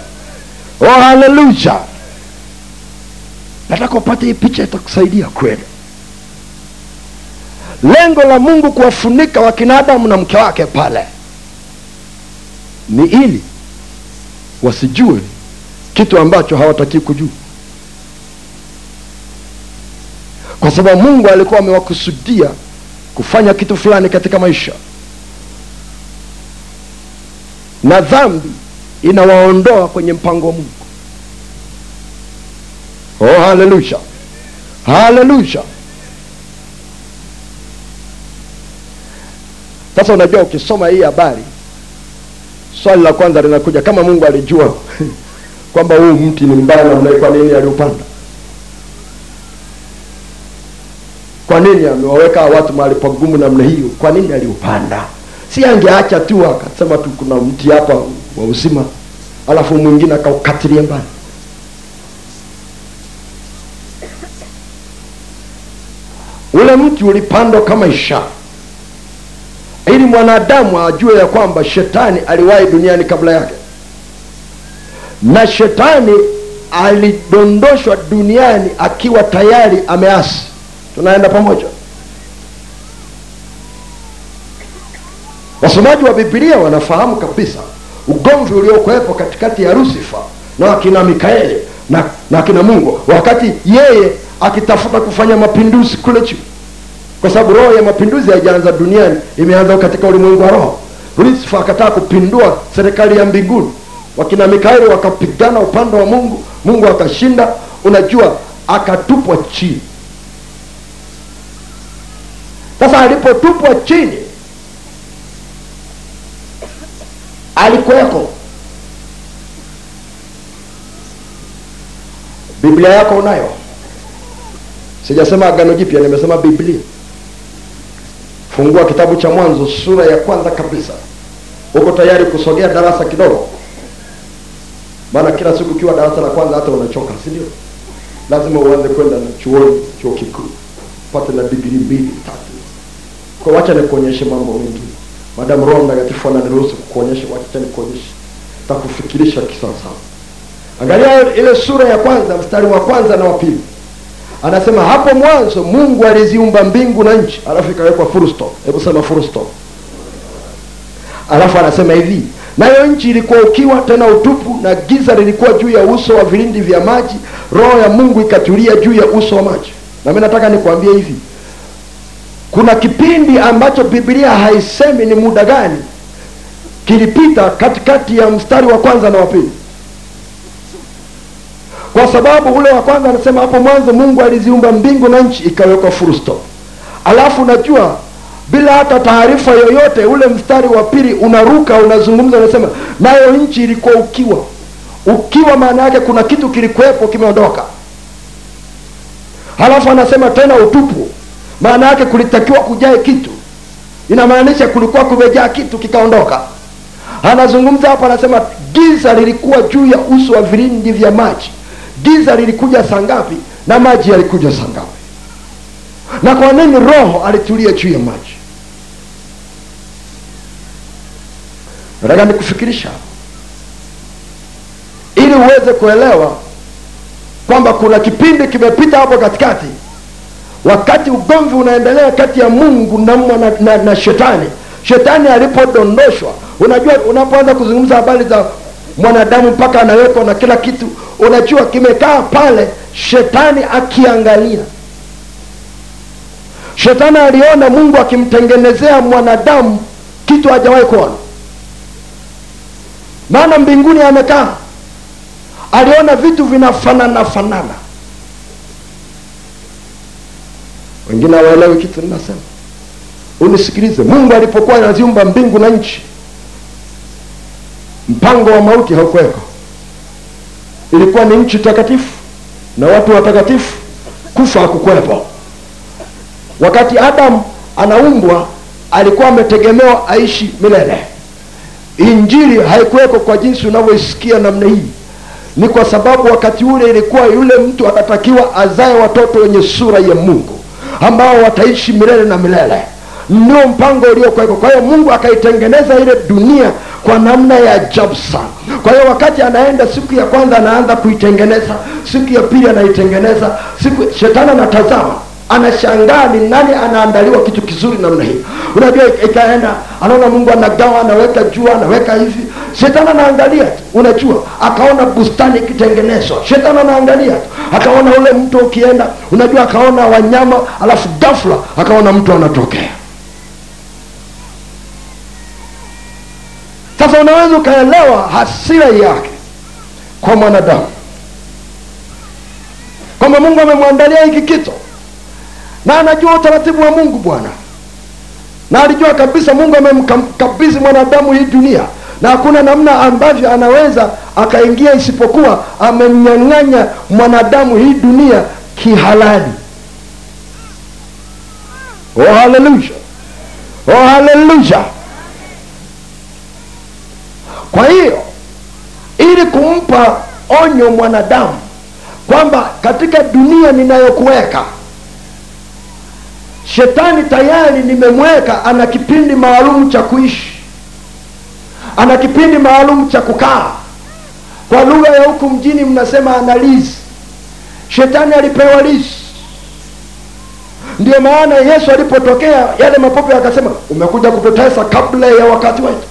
oh haleluya nataka upate hii picha itakusaidia kweli. Lengo la mungu kuwafunika wakinadamu na mke wake pale ni ili wasijue kitu ambacho hawatakii kujua. Kwa sababu mungu alikuwa amewakusudia kufanya kitu fulani katika maisha. Na dhambi inawaondoa kwenye mpango wa mungu oh haleluya haleluya sasa unajua ukisoma hii habari swali la kwanza linakuja kama mungu alijua [laughs] kwamba huu mti ni mbaya namna hii, kwa nini aliupanda? Kwa nini amewaweka watu mahali pagumu namna hiyo kwa nini aliupanda? Si angeacha tu akasema tu kuna mti hapa wa uzima alafu mwingine akaukatilia mbali ule mti ulipandwa kama ishara ili mwanadamu ajue ya kwamba shetani aliwahi duniani kabla yake. Na shetani alidondoshwa duniani akiwa tayari ameasi. Tunaenda pamoja. Wasomaji wa bibilia wanafahamu kabisa ugomvi uliokuwepo katikati ya lusifa na akina mikaeli na, na akina mungu wakati yeye akitafuta kufanya mapinduzi kule juu kwa sababu roho ya mapinduzi haijaanza duniani imeanza katika ulimwengu wa roho. Lusifa akataka kupindua serikali ya mbinguni. Wakina mikaeli wakapigana upande wa mungu mungu akashinda. Unajua akatupwa chini. Sasa alipotupwa chini alikuweko. Biblia yako unayo sijasema agano jipya nimesema biblia. Fungua kitabu cha mwanzo sura ya kwanza kabisa. Uko tayari kusogea darasa kidogo? Maana kila siku ukiwa darasa la kwanza hata unachoka si ndio? Lazima uanze kwenda chuoni chuo kikuu pate na digrii mbili tatu. Kwa wacha nikuonyeshe mambo mengi, madamu roho mtakatifu ananiruhusu kukuonyesha wacha nikuonyeshe. Takufikirisha kisasa. Angalia ile sura ya kwanza mstari wa kwanza na wa pili anasema hapo mwanzo mungu aliziumba mbingu na nchi alafu ikawekwa full hebu sema full alafu anasema hivi nayo nchi ilikuwa ukiwa tena utupu na giza lilikuwa juu ya uso wa vilindi vya maji roho ya mungu ikatulia juu ya uso wa maji. Na mi nataka nikuambie hivi kuna kipindi ambacho biblia haisemi ni muda gani kilipita katikati ya mstari wa kwanza na wa pili kwa sababu ule wa kwanza anasema hapo mwanzo mungu aliziumba mbingu na nchi ikawekwa furusto. alafu unajua bila hata taarifa yoyote ule mstari wa pili unaruka unazungumza unasema nayo nchi ilikuwa ukiwa. Ukiwa maana yake kuna kitu kilikuwepo kimeondoka. Halafu anasema tena utupu. Maana yake kulitakiwa kujae kitu. Inamaanisha kulikuwa kumejaa kitu kikaondoka. Anazungumza hapa anasema giza lilikuwa juu ya uso wa vilindi vya maji giza lilikuja saa ngapi? Na maji yalikuja saa ngapi? Na kwa nini roho alitulia juu ya maji? Nataka nikufikirisha. Ili uweze kuelewa kwamba kuna kipindi kimepita hapo katikati wakati ugomvi unaendelea kati ya mungu na, na, na, na shetani shetani alipodondoshwa. Unajua unapoanza kuzungumza habari za mwanadamu mpaka anawekwa na kila kitu unajua kimekaa pale shetani akiangalia. Shetani aliona mungu akimtengenezea mwanadamu kitu hajawahi kuona. Maana mbinguni amekaa aliona vitu vinafanana fanana. Wengine hawaelewi kitu ninasema. Unisikilize mungu alipokuwa anaziumba mbingu na nchi mpango wa mauti haukuweko. Ilikuwa ni nchi takatifu na watu watakatifu. Kufa hakukuwepo. Wakati adamu anaumbwa alikuwa ametegemewa aishi milele. Injili haikuweko kwa jinsi unavyoisikia namna hii. Ni kwa sababu wakati ule ilikuwa yule mtu anatakiwa azae watoto wenye sura ya mungu ambao wataishi milele na milele. Ndio mpango uliokuweko. Kwa hiyo mungu akaitengeneza ile dunia kwa namna ya ajabu sana. Kwa hiyo wakati anaenda siku ya kwanza anaanza kuitengeneza siku ya pili anaitengeneza siku shetani anatazama anashangaa ni nani anaandaliwa kitu kizuri namna hii. Unajua ikaenda anaona mungu anagawa anaweka jua anaweka hivi. Shetani anaangalia tu unajua akaona bustani ikitengenezwa. Shetani anaangalia tu akaona ule mto ukienda unajua akaona wanyama alafu ghafla akaona mtu anatokea sasa unaweza ukaelewa hasira yake kwa mwanadamu. Kwamba mungu amemwandalia hiki kitu. Na anajua utaratibu wa mungu bwana. Na alijua kabisa mungu amemkabidhi mwanadamu hii dunia. Na hakuna namna ambavyo anaweza akaingia isipokuwa amemnyang'anya mwanadamu hii dunia kihalali. Oh haleluya oh haleluya kwa hiyo ili kumpa onyo mwanadamu kwamba katika dunia ninayokuweka shetani tayari nimemweka ana kipindi maalum cha kuishi ana kipindi maalum cha kukaa. Kwa lugha ya huku mjini mnasema ana lizi shetani alipewa lizi ndio maana yesu alipotokea yale mapopo akasema umekuja kututesa kabla ya wakati wetu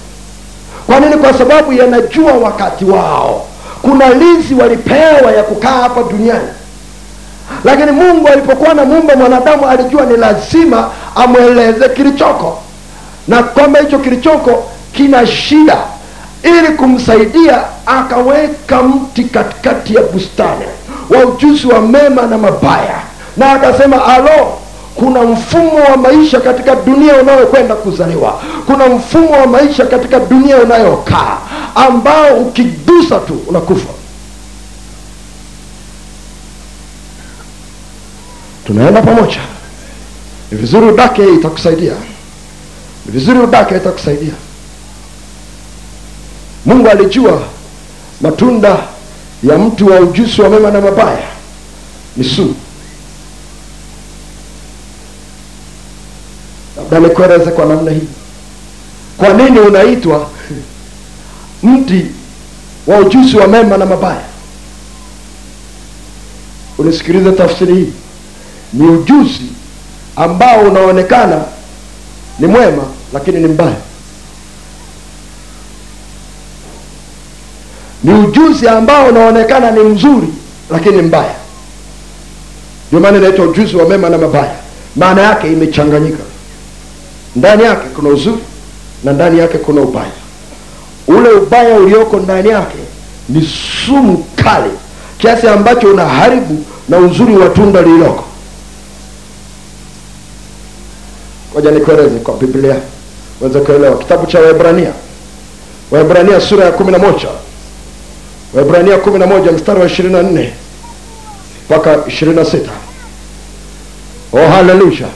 kwa nini? Kwa sababu yanajua wakati wao. Kuna lizi walipewa ya kukaa hapa duniani. Lakini mungu alipokuwa na muumba mwanadamu alijua ni lazima amweleze kilichoko. Na kwamba hicho kilichoko kina shida ili kumsaidia akaweka mti katikati ya bustani wa ujuzi wa mema na mabaya. Na akasema alo kuna mfumo wa maisha katika dunia unayokwenda kuzaliwa. Kuna mfumo wa maisha katika dunia unayokaa ambao ukigusa tu unakufa. Tunaenda pamoja. Ni vizuri udake itakusaidia. Ni vizuri udake itakusaidia. Mungu alijua matunda ya mtu wa ujusi wa mema na mabaya. Ni sumu labda nikueleze kwa namna hii. Kwa nini unaitwa mti wa ujuzi wa mema na mabaya? Unisikilize tafsiri hii. Ni ujuzi ambao unaonekana ni mwema lakini ni mbaya. Ni ujuzi ambao unaonekana ni mzuri lakini ni mbaya. Ndio maana inaitwa ujuzi wa mema na mabaya. Maana yake imechanganyika ndani yake kuna uzuri na ndani yake kuna ubaya. Ule ubaya ulioko ndani yake ni sumu kali kiasi ambacho unaharibu na uzuri wa tunda lililoko. Ngoja nikueleze kwa biblia. Uweze kuelewa. Kitabu cha waebrania. Waebrania sura ya kumi na moja. Waebrania kumi na moja mstari wa ishirini na nne mpaka ishirini na sita. Oh haleluya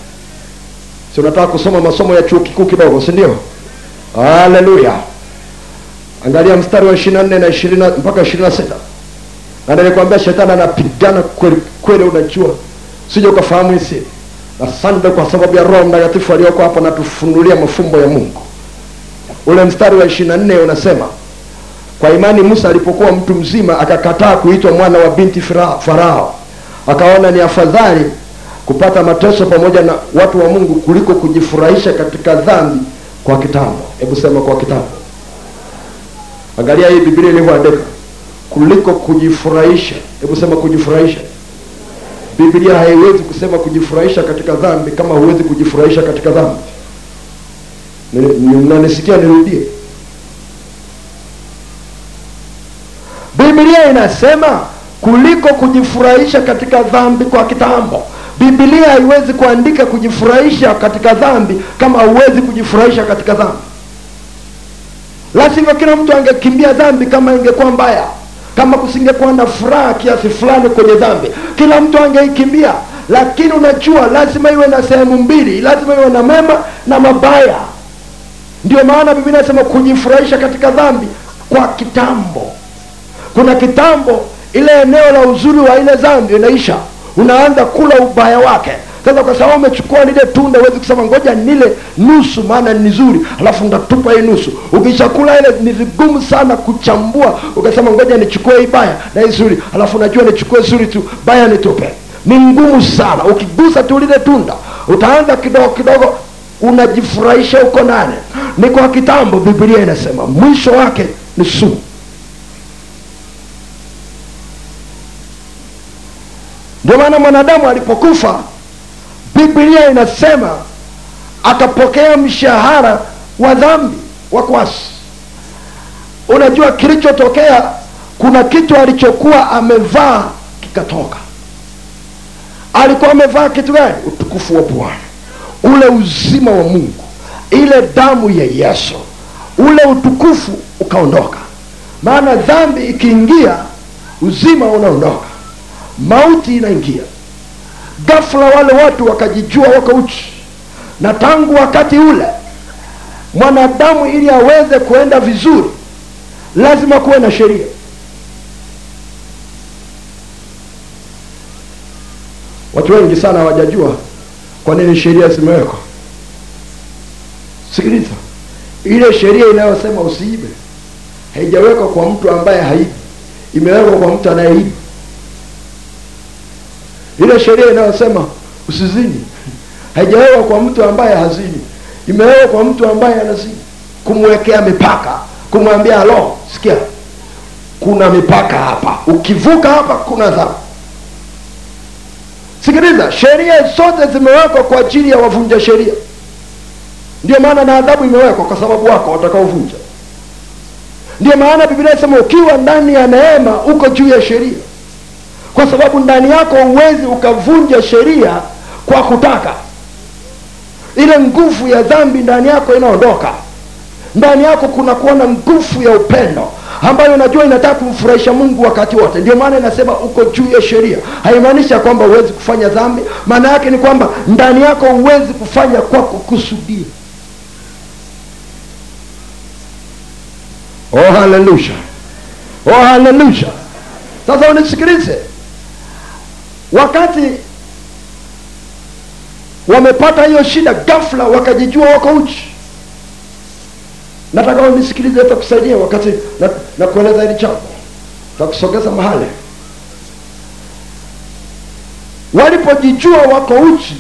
si unataka kusoma masomo ya chuo kikuu kidogo si ndio? Haleluya. Angalia mstari wa ishirini na nne na ishirini mpaka ishirini na sita. Na nilikwambia shetani anapigana kweli kweli unajua. Sije ukafahamu hisi. Asante kwa sababu ya roho mtakatifu aliyoko hapo natufunulia mafumbo ya mungu. Ule mstari wa ishiri na nne unasema kwa imani musa alipokuwa mtu mzima akakataa kuitwa mwana wa binti farao. Akaona ni afadhali kupata mateso pamoja na watu wa mungu kuliko kujifurahisha katika dhambi kwa kitambo. Hebu sema kwa kitambo. Angalia hii biblia ilivyoandika kuliko kujifurahisha. Hebu sema kujifurahisha. Biblia haiwezi kusema kujifurahisha katika dhambi kama huwezi kujifurahisha katika dhambi. Ni- ni- mnanisikia nirudie? Biblia inasema kuliko kujifurahisha katika dhambi kwa kitambo biblia haiwezi kuandika kujifurahisha katika dhambi kama huwezi kujifurahisha katika dhambi. La kila mtu angekimbia dhambi kama ingekuwa mbaya kama kusingekuwa na furaha kiasi fulani kwenye dhambi. Kila mtu angeikimbia lakini unajua lazima iwe na sehemu mbili lazima iwe na mema na mabaya. Ndio maana biblia inasema kujifurahisha katika dhambi kwa kitambo. Kuna kitambo ile eneo la uzuri wa ile dhambi inaisha unaanza kula ubaya wake. Sasa kwa sababu umechukua lile tunda huwezi kusema ngoja nile nusu maana ni nzuri. Alafu ndatupa hii nusu. Ukishakula ile ni vigumu sana kuchambua. Ukasema ngoja nichukue hii baya na hii zuri alafu najua nichukue zuri tu baya nitupe ni ngumu sana. Ukigusa tu lile tunda utaanza kidogo kidogo unajifurahisha huko ndani. Ni kwa kitambo biblia inasema mwisho wake ni sumu ndio maana mwanadamu alipokufa biblia inasema akapokea mshahara wa dhambi wa kwasi unajua kilichotokea kuna kitu alichokuwa amevaa kikatoka. Alikuwa amevaa kitu gani? Utukufu wa bwana. Ule uzima wa mungu. Ile damu ya yesu. Ule utukufu ukaondoka. Maana dhambi ikiingia uzima unaondoka mauti inaingia. Ghafla wale watu wakajijua wako uchi. Na tangu wakati ule mwanadamu ili aweze kuenda vizuri lazima kuwe na sheria. Watu wengi sana hawajajua kwa nini sheria zimewekwa. Sikiliza ile sheria inayosema usiibe haijawekwa kwa mtu ambaye haibi imewekwa kwa mtu anayeiba ile sheria inayosema usizini. Haijawekwa kwa mtu ambaye hazini. Imewekwa kwa mtu ambaye anazini. Kumwekea mipaka kumwambia alo sikia kuna mipaka hapa. Ukivuka hapa kuna dhambi. Sikiliza sheria zote zimewekwa kwa ajili ya wavunja sheria. Ndio maana na adhabu imewekwa kwa sababu wako watakaovunja. Ndio maana biblia inasema ukiwa ndani ya neema uko juu ya sheria kwa sababu ndani yako huwezi ukavunja sheria kwa kutaka. Ile nguvu ya dhambi ndani yako inaondoka. Ndani yako kuna kuona nguvu ya upendo ambayo unajua inataka kumfurahisha mungu wakati wote. Ndio maana inasema uko juu ya sheria. Haimaanishi ya kwamba huwezi kufanya dhambi. Maana yake ni kwamba ndani yako huwezi kufanya kwa kukusudia. Oh haleluya oh haleluya sasa unisikilize wakati wamepata hiyo shida ghafla wakajijua wako uchi. Nataka unisikilize takusaidia wakati na, na hili jambo. Takusogeza mahali. Walipojijua wako uchi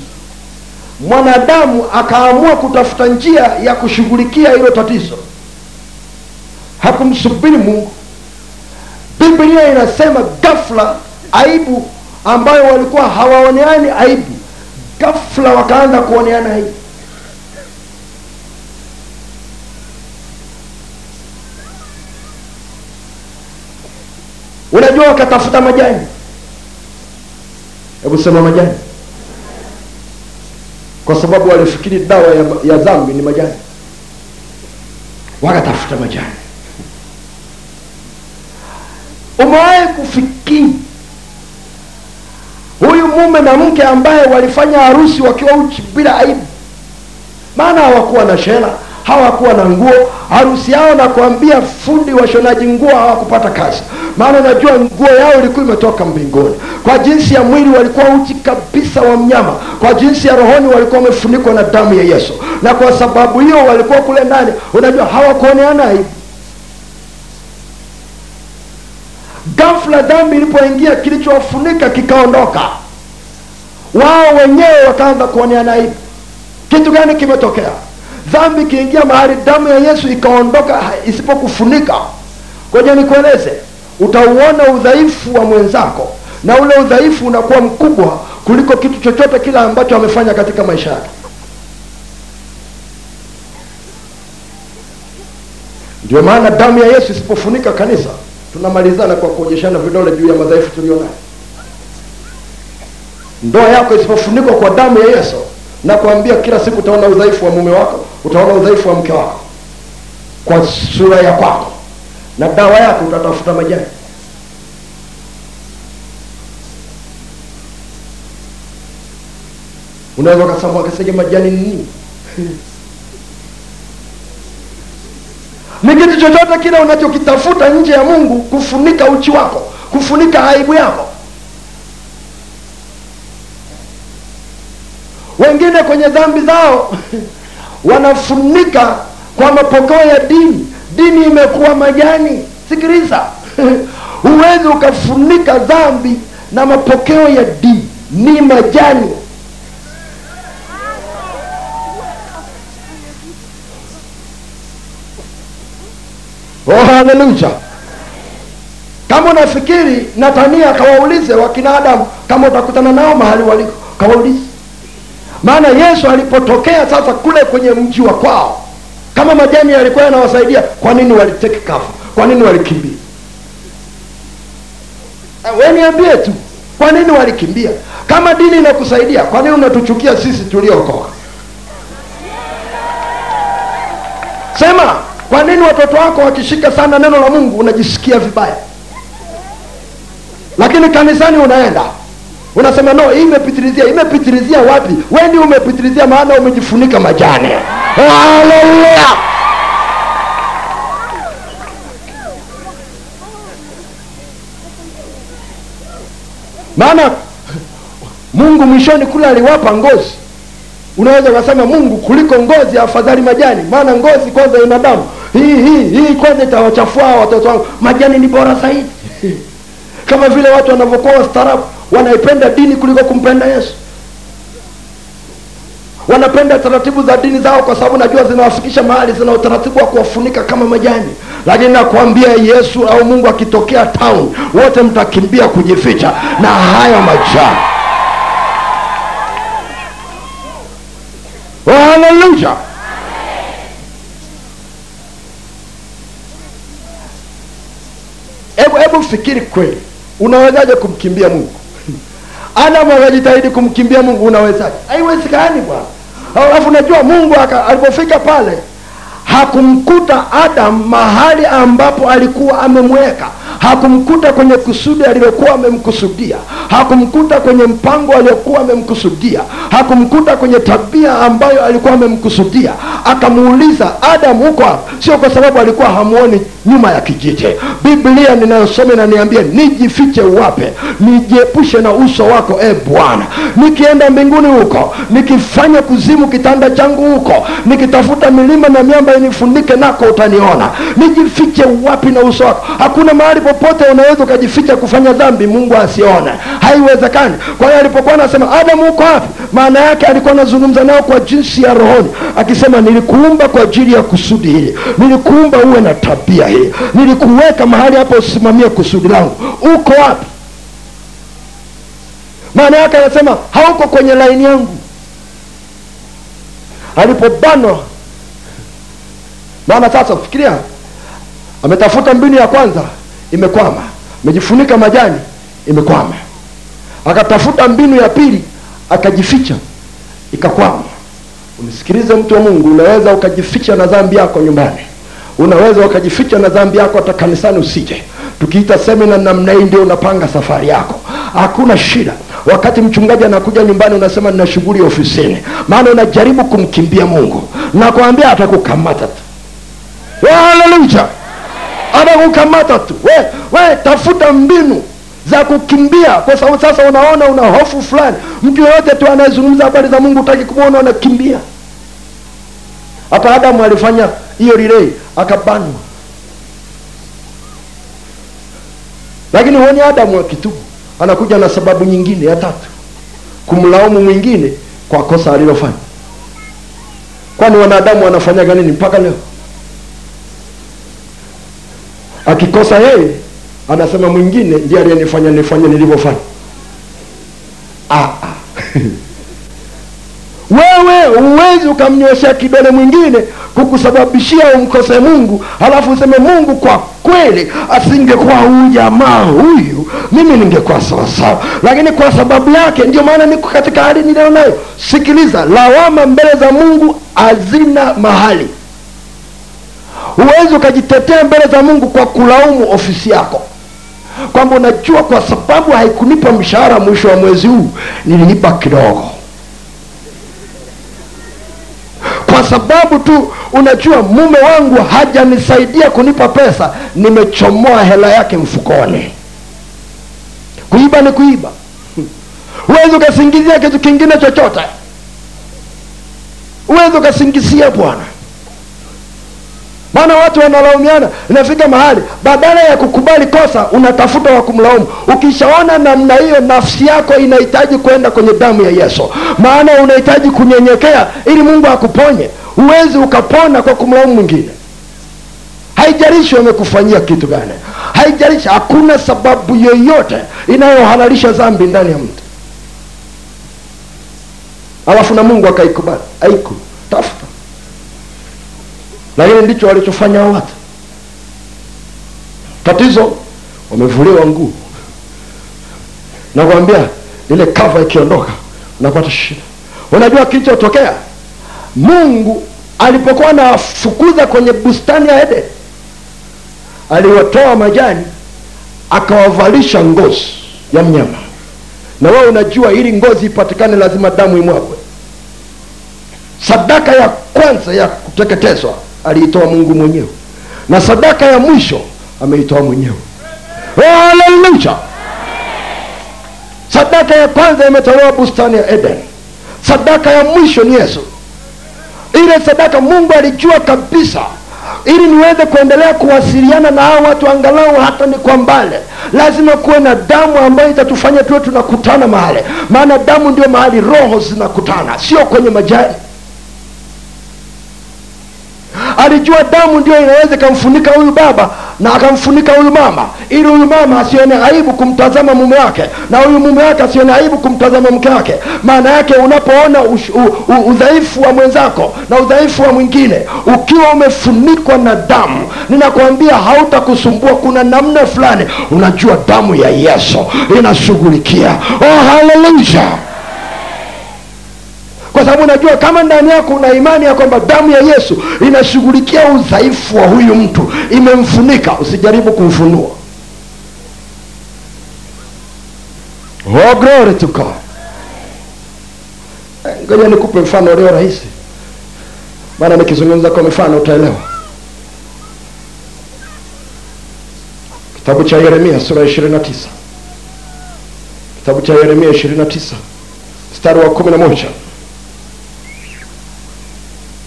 mwanadamu akaamua kutafuta njia ya kushughulikia hilo tatizo. Hakumsubiri mungu. Biblia inasema ghafla aibu ambayo walikuwa hawaoneani aibu. Ghafla wakaanza kuoneana aibu unajua wakatafuta majani? Hebu sema majani. Kwa sababu walifikiri dawa ya, ya dhambi ni majani. Wakatafuta majani. Umewahi kufikiri huyu mume na mke ambaye walifanya harusi wakiwa uchi bila aibu. Maana hawakuwa na shela hawakuwa na nguo. Harusi yao nakuambia fundi washonaji nguo hawakupata kazi. Maana unajua nguo yao ilikuwa imetoka mbinguni. Kwa jinsi ya mwili walikuwa uchi kabisa wa mnyama. Kwa jinsi ya rohoni walikuwa wamefunikwa na damu ya yesu. Na kwa sababu hiyo walikuwa kule ndani unajua hawakuoneana aibu ghafla dhambi ilipoingia kilichowafunika kikaondoka. Wao wenyewe wakaanza kuoneana aibu kitu gani kimetokea? Dhambi ikiingia mahali damu ya yesu ikaondoka isipokufunika. Ngoja nikueleze utauona udhaifu wa mwenzako na ule udhaifu unakuwa mkubwa kuliko kitu chochote kile ambacho amefanya katika maisha yake. Ndio maana damu ya yesu isipofunika kanisa tunamalizana kwa kuonyeshana vidole juu ya madhaifu tulionayo. Ndoa yako isipofunikwa kwa damu ya yesu na kuambia kila siku utaona udhaifu wa mume wako utaona udhaifu wa mke wako kwa sura ya kwako na dawa yako utatafuta majani. Unaweza ukasema akasema majani ni nini [laughs] ni kitu chochote kile unachokitafuta nje ya mungu kufunika uchi wako kufunika aibu yako. Wengine kwenye dhambi zao [laughs] wanafunika kwa mapokeo ya dini. Dini imekuwa majani. Sikiliza. [laughs] Huwezi ukafunika dhambi na mapokeo ya dini. Ni majani oh haleluya kama unafikiri natania kawaulize wakina adamu kama utakutana nao mahali waliko kawaulize. Maana yesu alipotokea sasa kule kwenye mji wa kwao kama majani yalikuwa yanawasaidia kwa nini waliteke kafu? kwa nini walikimbia? We niambie tu kwa nini walikimbia? Kama dini inakusaidia kwa nini unatuchukia sisi tuliookoka? Sema kwa nini watoto wako wakishika sana neno la mungu unajisikia vibaya? Lakini kanisani unaenda unasema no hii imepitirizia imepitirizia wapi? Wendi umepitirizia maana umejifunika majani. Haleluya! Maana mungu mwishoni kule aliwapa ngozi. Unaweza ukasema mungu kuliko ngozi afadhali majani. Maana ngozi kwanza ina damu hii hii hii kwanza itawachafua watoto wangu? Majani ni bora zaidi. [laughs] Kama vile watu wanavyokuwa wastaarabu wanaipenda dini kuliko kumpenda yesu. Wanapenda taratibu za dini zao kwa sababu najua zinawafikisha mahali zina utaratibu wa kuwafunika kama majani. Lakini nakwambia yesu au mungu akitokea town wote mtakimbia kujificha. Na hayo majani haleluya hebu hebu fikiri kweli? Unawezaje kumkimbia mungu? [laughs] Adamu akajitahidi kumkimbia mungu unawezaje? Haiwezekani bwana. Alafu unajua mungu alipofika pale hakumkuta adam mahali ambapo alikuwa amemweka. Hakumkuta kwenye kusudi alilokuwa amemkusudia. Hakumkuta kwenye mpango aliokuwa amemkusudia. Hakumkuta kwenye tabia ambayo alikuwa amemkusudia. Akamuuliza adam huko sio kwa sababu alikuwa hamuoni nyuma ya kijiti biblia ninayosoma inaniambia nijifiche wape nijiepushe na uso wako e bwana. Nikienda mbinguni huko nikifanya kuzimu kitanda changu huko nikitafuta milima na miamba inifunike nako utaniona. Nijifiche wapi na uso wako? Hakuna mahali popote unaweza ukajificha kufanya dhambi mungu asione. Haiwezekani. Kwa hiyo alipokuwa anasema adamu huko wapi? Maana yake alikuwa anazungumza nao kwa jinsi ya rohoni akisema nilikuumba kwa ajili ya kusudi hili. Nilikuumba uwe na tabia hii. Nilikuweka mahali hapo usimamie kusudi langu. Uko wapi? Maana yake anasema hauko kwenye laini yangu. Alipobanwa. Maana sasa fikiria. Ametafuta mbinu ya kwanza imekwama. Amejifunika majani imekwama. Akatafuta mbinu ya pili akajificha ikakwama. Unisikilize mtu wa mungu unaweza ukajificha na dhambi yako nyumbani unaweza ukajificha na dhambi yako hata kanisani usije. Tukiita semina namna hii ndio unapanga safari yako. Hakuna shida. Wakati mchungaji anakuja nyumbani unasema nina shughuli ofisini. Maana unajaribu kumkimbia mungu. Nakwambia atakukamata tu. Haleluya! Atakukamata tu. We, we tafuta mbinu za kukimbia. Kwa sababu sasa unaona una hofu fulani. Mtu yoyote tu anayezungumza habari za mungu utaki kumwona unakimbia hata adamu alifanya hiyo rilei akabanwa. Lakini huoni adamu akitubu anakuja na sababu nyingine ya tatu. Kumlaumu mwingine kwa kosa alilofanya. Kwani wanadamu wanafanyaga nini mpaka leo? Akikosa yeye anasema mwingine ndiye aliyenifanya nifanye nilivyofanya. Ah, ah. [laughs] huwezi ukamnyoshea kidole mwingine kukusababishia umkose mungu halafu useme mungu kwa kweli asingekuwa huyu jamaa huyu mimi ningekuwa sawasawa lakini kwa sababu yake ndio maana niko katika hali niliyo nayo. Sikiliza lawama mbele za mungu hazina mahali. Huwezi ukajitetea mbele za mungu kwa kulaumu ofisi yako. Kwamba unajua kwa sababu haikunipa mshahara mwisho wa mwezi huu nililipa kidogo kwa sababu tu unajua mume wangu hajanisaidia kunipa pesa nimechomoa hela yake mfukoni. Kuiba ni kuiba. Huwezi ukasingizia kitu kingine chochote. Huwezi ukasingizia bwana. Maana watu wanalaumiana inafika mahali badala ya kukubali kosa unatafuta wa kumlaumu. Ukishaona namna hiyo nafsi yako inahitaji kwenda kwenye damu ya yesu. Maana unahitaji kunyenyekea ili mungu akuponye huwezi ukapona kwa kumlaumu mwingine. Haijalishi wamekufanyia kitu gani. Haijalishi hakuna sababu yoyote inayohalalisha dhambi ndani ya mtu. Alafu na mungu akaikubali. Aiku tafuta. Lakini ndicho walichofanya watu. Tatizo wamevuliwa nguo. Nakwambia ile kava ikiondoka unapata shida. Unajua kilichotokea mungu alipokuwa anawafukuza kwenye bustani ya eden aliwatoa majani akawavalisha ngozi ya mnyama. Na wewe unajua ili ngozi ipatikane lazima damu imwagwe. Sadaka ya kwanza ya kuteketezwa aliitoa mungu mwenyewe na sadaka ya mwisho ameitoa mwenyewe. Haleluya! Sadaka ya kwanza imetolewa bustani ya eden. Sadaka ya mwisho ni yesu ile sadaka mungu alijua kabisa. Ili niweze kuendelea kuwasiliana na hao watu angalau hata ni kwa mbali. Lazima kuwe na damu ambayo itatufanya tuwe tunakutana mahali. Maana damu ndio mahali roho zinakutana sio kwenye majani alijua damu ndio inaweza ikamfunika huyu baba na akamfunika huyu mama ili huyu mama asione aibu kumtazama mume wake na huyu mume wake asione aibu kumtazama mke wake. Maana yake unapoona udhaifu wa mwenzako na udhaifu wa mwingine ukiwa umefunikwa na damu ninakwambia hautakusumbua. Kuna namna fulani unajua damu ya yesu inashughulikia. Oh haleluya kwa sababu unajua kama ndani yako una imani ya kwamba damu ya yesu inashughulikia udhaifu wa huyu mtu imemfunika usijaribu kumfunua. Oh, glory. Eh, ngoja nikupe mfano ulio rahisi. Maana nikizungumza kwa mifano utaelewa. Kitabu cha yeremia sura ya 29 kitabu cha yeremia 29 mstari wa 11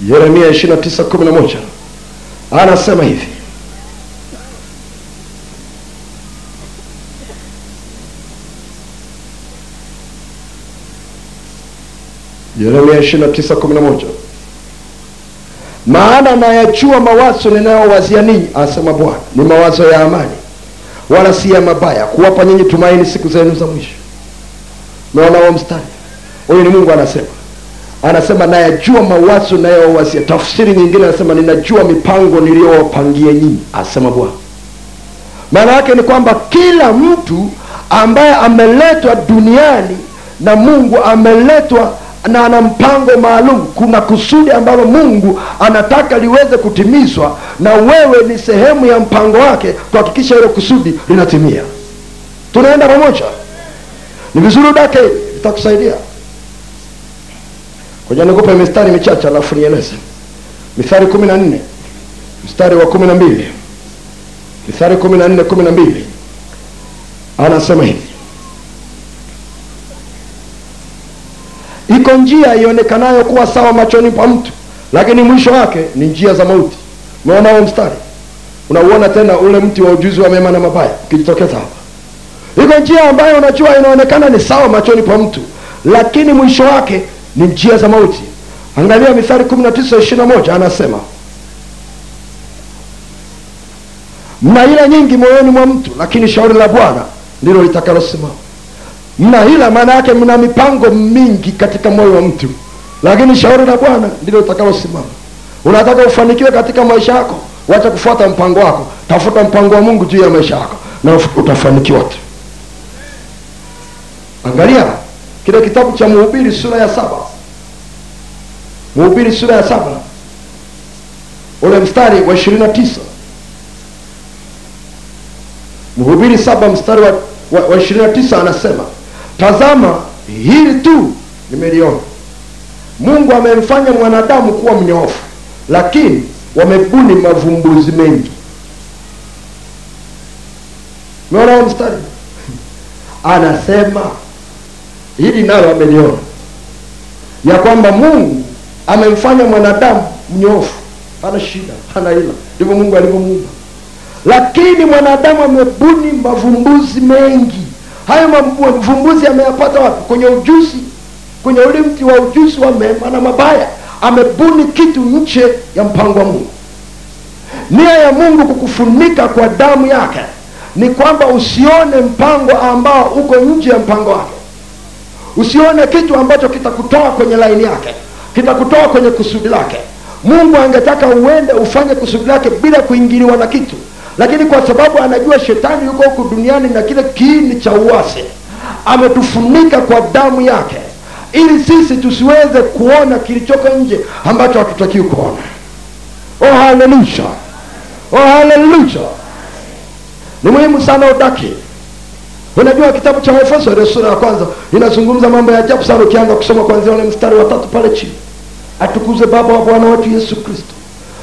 yeremia 29:11 anasema hivi. Yeremia 29:11 maana nayajua mawazo ninayowazia ninyi asema bwana. Ni mawazo ya amani wala si ya mabaya kuwapa nyinyi tumaini siku zenu za mwisho. Naona huo mstari. Huyu ni mungu anasema anasema nayajua mawazo nayowazia tafsiri nyingine anasema ninajua mipango niliyowapangia nyinyi asema bwana. Maana yake ni kwamba kila mtu ambaye ameletwa duniani na mungu ameletwa na ana mpango maalum. Kuna kusudi ambalo mungu anataka liweze kutimizwa na wewe ni sehemu ya mpango wake kuhakikisha hilo kusudi linatimia. Tunaenda pamoja. Ni vizuri udake itakusaidia koja nikupe mistari michache alafu nieleze. Na nne. Mstari wa kumi na mbili. Mistari kumi na nne kumi na mbili. Anasema hivi. Iko njia ionekanayo kuwa sawa machoni pa mtu lakini mwisho wake ni njia za mauti. Umeona huo mstari? Unauona tena ule mti wa ujuzi wa mema na mabaya ukijitokeza hapa. Iko njia ambayo unajua inaonekana ni sawa machoni pa mtu lakini mwisho wake ni njia za mauti. Angalia mithali 19:21 anasema mna hila nyingi moyoni mwa mtu lakini shauri la bwana ndilo litakalosimama. Mna hila maana yake mna mipango mingi katika moyo wa mtu lakini shauri la bwana ndilo litakalosimama. Unataka ufanikiwe katika maisha yako? Wacha kufuata mpango wako. Tafuta mpango wa mungu juu ya maisha yako na utafanikiwa tu. Angalia kile kitabu cha mhubiri sura ya saba. Mhubiri sura ya saba. Ule mstari wa ishirini na tisa. Mhubiri saba mstari wa, wa, ishirini na tisa anasema tazama hili tu nimeliona. Mungu amemfanya mwanadamu kuwa mnyoofu lakini wamebuni mavumbuzi mengi. Meona mstari? [laughs] Anasema hili nalo ameliona. Ya kwamba mungu amemfanya mwanadamu mnyofu hana shida hana ila. Ndivyo mungu alivyomuumba. Lakini mwanadamu amebuni mavumbuzi mengi. Hayo mavumbuzi ameyapata wapi? Kwenye ujuzi kwenye ule mti wa ujuzi wa mema na mabaya. Amebuni kitu nje ya mpango wa mungu. Nia ya mungu kukufunika kwa damu yake ni kwamba usione mpango ambao uko nje ya mpango wake usione kitu ambacho kitakutoa kwenye laini yake kitakutoa kwenye kusudi lake. Mungu angetaka uende ufanye kusudi lake bila kuingiliwa na kitu. Lakini kwa sababu anajua shetani yuko huku duniani na kile kiini cha uwasi ametufunika kwa damu yake ili sisi tusiweze kuona kilichoko nje ambacho hatutakiwi kuona. Oh haleluya oh haleluya ni muhimu sana udaki unajua kitabu cha waefeso sura ya kwanza. Inazungumza mambo ya ajabu sana ukianza kusoma kwanzia ule mstari wa tatu pale chini. Atukuze baba wa bwana wetu yesu kristo.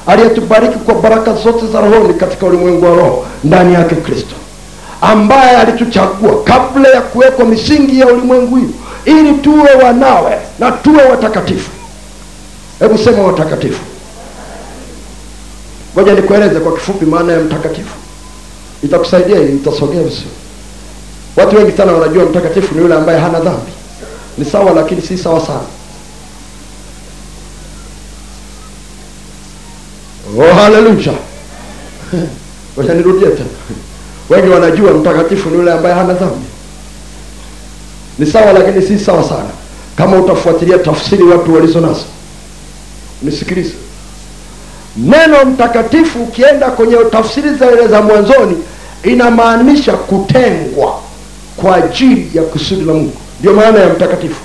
Aliyetubariki kwa baraka zote za rohoni katika ulimwengu wa roho ndani yake kristo. Ambaye alituchagua kabla ya kuwekwa misingi ya ulimwengu huu ili tuwe wanawe na tuwe watakatifu. Hebu sema watakatifu. Ngoja nikueleze kwa kifupi maana ya mtakatifu. Itakusaidia ili utasogea vizuri watu wengi sana wanajua mtakatifu ni yule ambaye hana dhambi. Ni sawa lakini si sawa sana. Oh haleluya [laughs] nirudie tena. Wengi wanajua mtakatifu ni yule ambaye hana dhambi. Ni sawa lakini si sawa sana. Kama utafuatilia tafsiri watu walizo nazo nisikilize. Neno mtakatifu ukienda kwenye tafsiri zile za mwanzoni inamaanisha kutengwa kwa ajili ya kusudi la mungu. Ndio maana ya mtakatifu.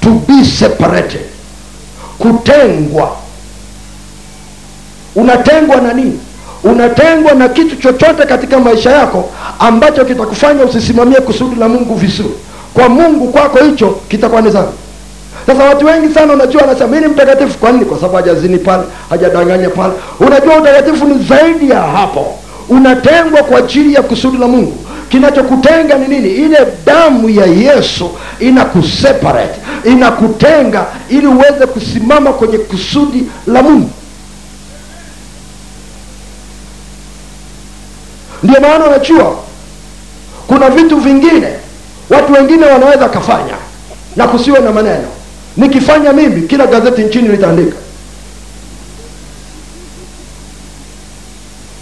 To be separated. Kutengwa. Unatengwa na nini? Unatengwa na kitu chochote katika maisha yako ambacho kitakufanya usisimamie kusudi la mungu vizuri. Kwa mungu kwako hicho kitakuwa ni dhambi. Sasa watu wengi sana unajua anasema mimi ni mtakatifu. Kwa nini? Kwa sababu hajazini pale hajadanganya pale. Unajua utakatifu ni zaidi ya hapo. Unatengwa kwa ajili ya kusudi la mungu kinachokutenga ni nini? Ile damu ya yesu inakuseparate inakutenga ili uweze kusimama kwenye kusudi la mungu. Ndio maana unajua kuna vitu vingine watu wengine wanaweza kafanya na kusiwe na maneno. Nikifanya mimi kila gazeti nchini litaandika.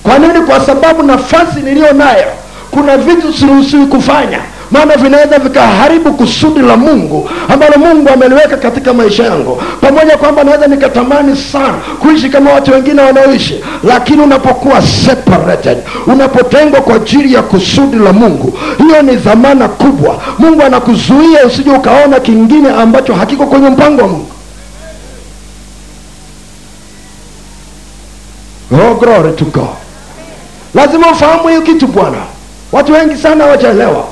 Kwa nini? Kwa sababu nafasi niliyo nayo kuna vitu siruhusiwi kufanya. Maana vinaweza vikaharibu kusudi la mungu ambalo mungu ameliweka katika maisha yangu. Pamoja kwamba naweza nikatamani sana kuishi kama watu wengine wanaoishi lakini unapokuwa separated unapotengwa kwa ajili ya kusudi la mungu hiyo ni dhamana kubwa. Mungu anakuzuia usije ukaona kingine ambacho hakiko kwenye mpango wa mungu. Oh, glory to god. Lazima ufahamu hiyo kitu bwana watu wengi sana hawajaelewa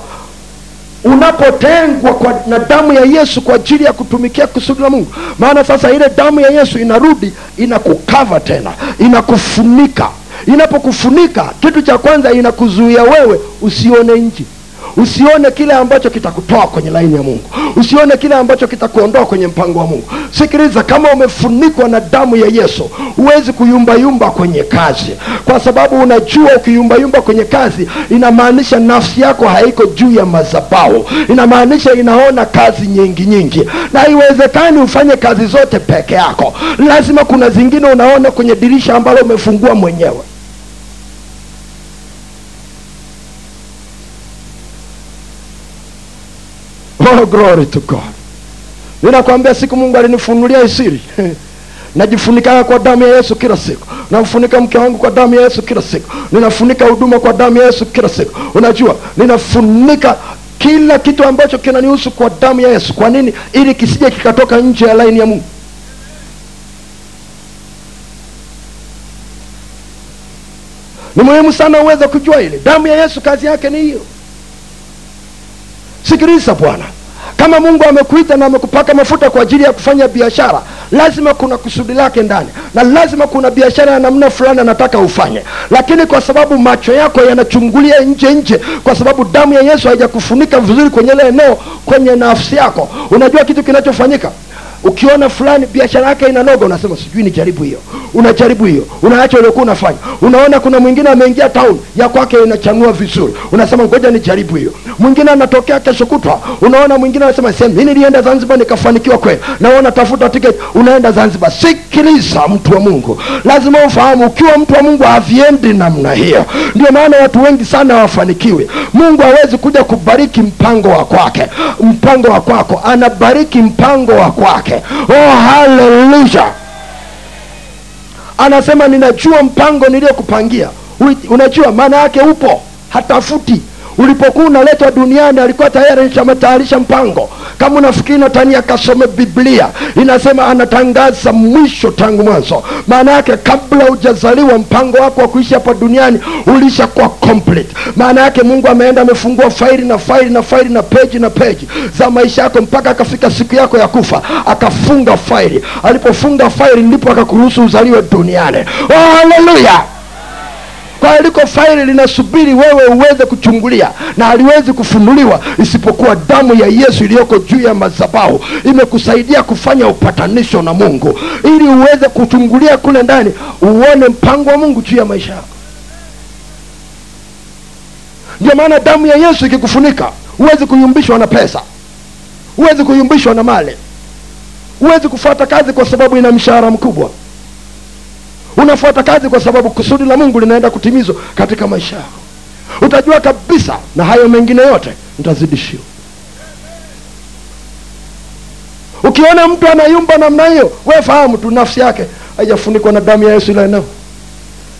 unapotengwa kwa, na damu ya yesu kwa ajili ya kutumikia kusudi la mungu maana sasa ile damu ya yesu inarudi inakukava tena inakufunika. Inapokufunika kitu cha kwanza inakuzuia wewe usione nje usione kile ambacho kitakutoa kwenye laini ya mungu. Usione kile ambacho kitakuondoa kwenye mpango wa mungu. Sikiliza kama umefunikwa na damu ya yesu huwezi kuyumbayumba kwenye kazi. Kwa sababu unajua ukiyumbayumba kwenye kazi inamaanisha nafsi yako haiko juu ya mazabau inamaanisha inaona kazi nyingi nyingi. Na haiwezekani ufanye kazi zote peke yako. Lazima kuna zingine unaona kwenye dirisha ambalo umefungua mwenyewe oh glory to god. Ninakwambia siku mungu alinifunulia isiri [laughs] najifunikaga kwa damu ya yesu kila siku. Namfunika mke wangu kwa damu ya yesu kila siku. Ninafunika huduma kwa damu ya yesu kila siku. Unajua ninafunika kila kitu ambacho kinanihusu kwa damu ya yesu. Kwa nini? Ili kisije kikatoka nje ya laini ya mungu. Ni muhimu sana uweze kujua hili. Damu ya yesu kazi yake ni hiyo. Sikiliza bwana kama mungu amekuita na amekupaka mafuta kwa ajili ya kufanya biashara lazima kuna kusudi lake ndani na lazima kuna biashara ya namna fulani anataka ufanye. Lakini kwa sababu macho yako yanachungulia nje nje kwa sababu damu ya yesu haijakufunika vizuri kwenye ile eneo kwenye nafsi yako unajua kitu kinachofanyika ukiona fulani biashara yake inanoga unasema sijui ni jaribu hiyo. Unajaribu hiyo. Unaacha uliokuwa unafanya. Unaona kuna mwingine ameingia town ya kwake inachanua vizuri. Unasema ngoja ni jaribu hiyo. Mwingine anatokea kesho kutwa unaona mwingine anasema sehemu mi nilienda zanzibar nikafanikiwa kweli. Naona unatafuta tiketi unaenda zanzibar. Sikiliza mtu wa mungu. Lazima ufahamu ukiwa mtu wa mungu haviendi namna hiyo. Ndio maana watu wengi sana hawafanikiwi. Mungu hawezi kuja kubariki mpango wa kwake. Mpango wa kwako anabariki mpango wa kwake oh haleluya anasema ninajua mpango niliyokupangia unajua maana yake upo hatafuti ulipokuwa unaletwa duniani alikuwa tayari ametayarisha mpango. Kama unafikiri natani akasome biblia inasema anatangaza mwisho tangu mwanzo. Maana yake kabla hujazaliwa mpango wako wa kuishi hapa duniani ulishakuwa complete. Maana yake mungu ameenda amefungua faili na faili na faili na peji na peji za maisha yako mpaka akafika siku yako ya kufa akafunga faili. Alipofunga faili ndipo akakuruhusu uzaliwe duniani. Oh, kwa hiyo liko faili linasubiri wewe uweze kuchungulia na haliwezi kufunuliwa isipokuwa damu ya yesu iliyoko juu ya madhabahu imekusaidia kufanya upatanisho na mungu. Ili uweze kuchungulia kule ndani uone mpango wa mungu juu ya maisha yako. Ndio maana damu ya yesu ikikufunika huwezi kuyumbishwa na pesa. Huwezi kuyumbishwa na mali. Huwezi kufuata kazi kwa sababu ina mshahara mkubwa unafuata kazi kwa sababu kusudi la mungu linaenda kutimizwa katika maisha yako. Utajua kabisa na hayo mengine yote utazidishiwa ukiona mtu anayumba namna hiyo we fahamu tu nafsi yake haijafunikwa na damu ya yesu ile eneo.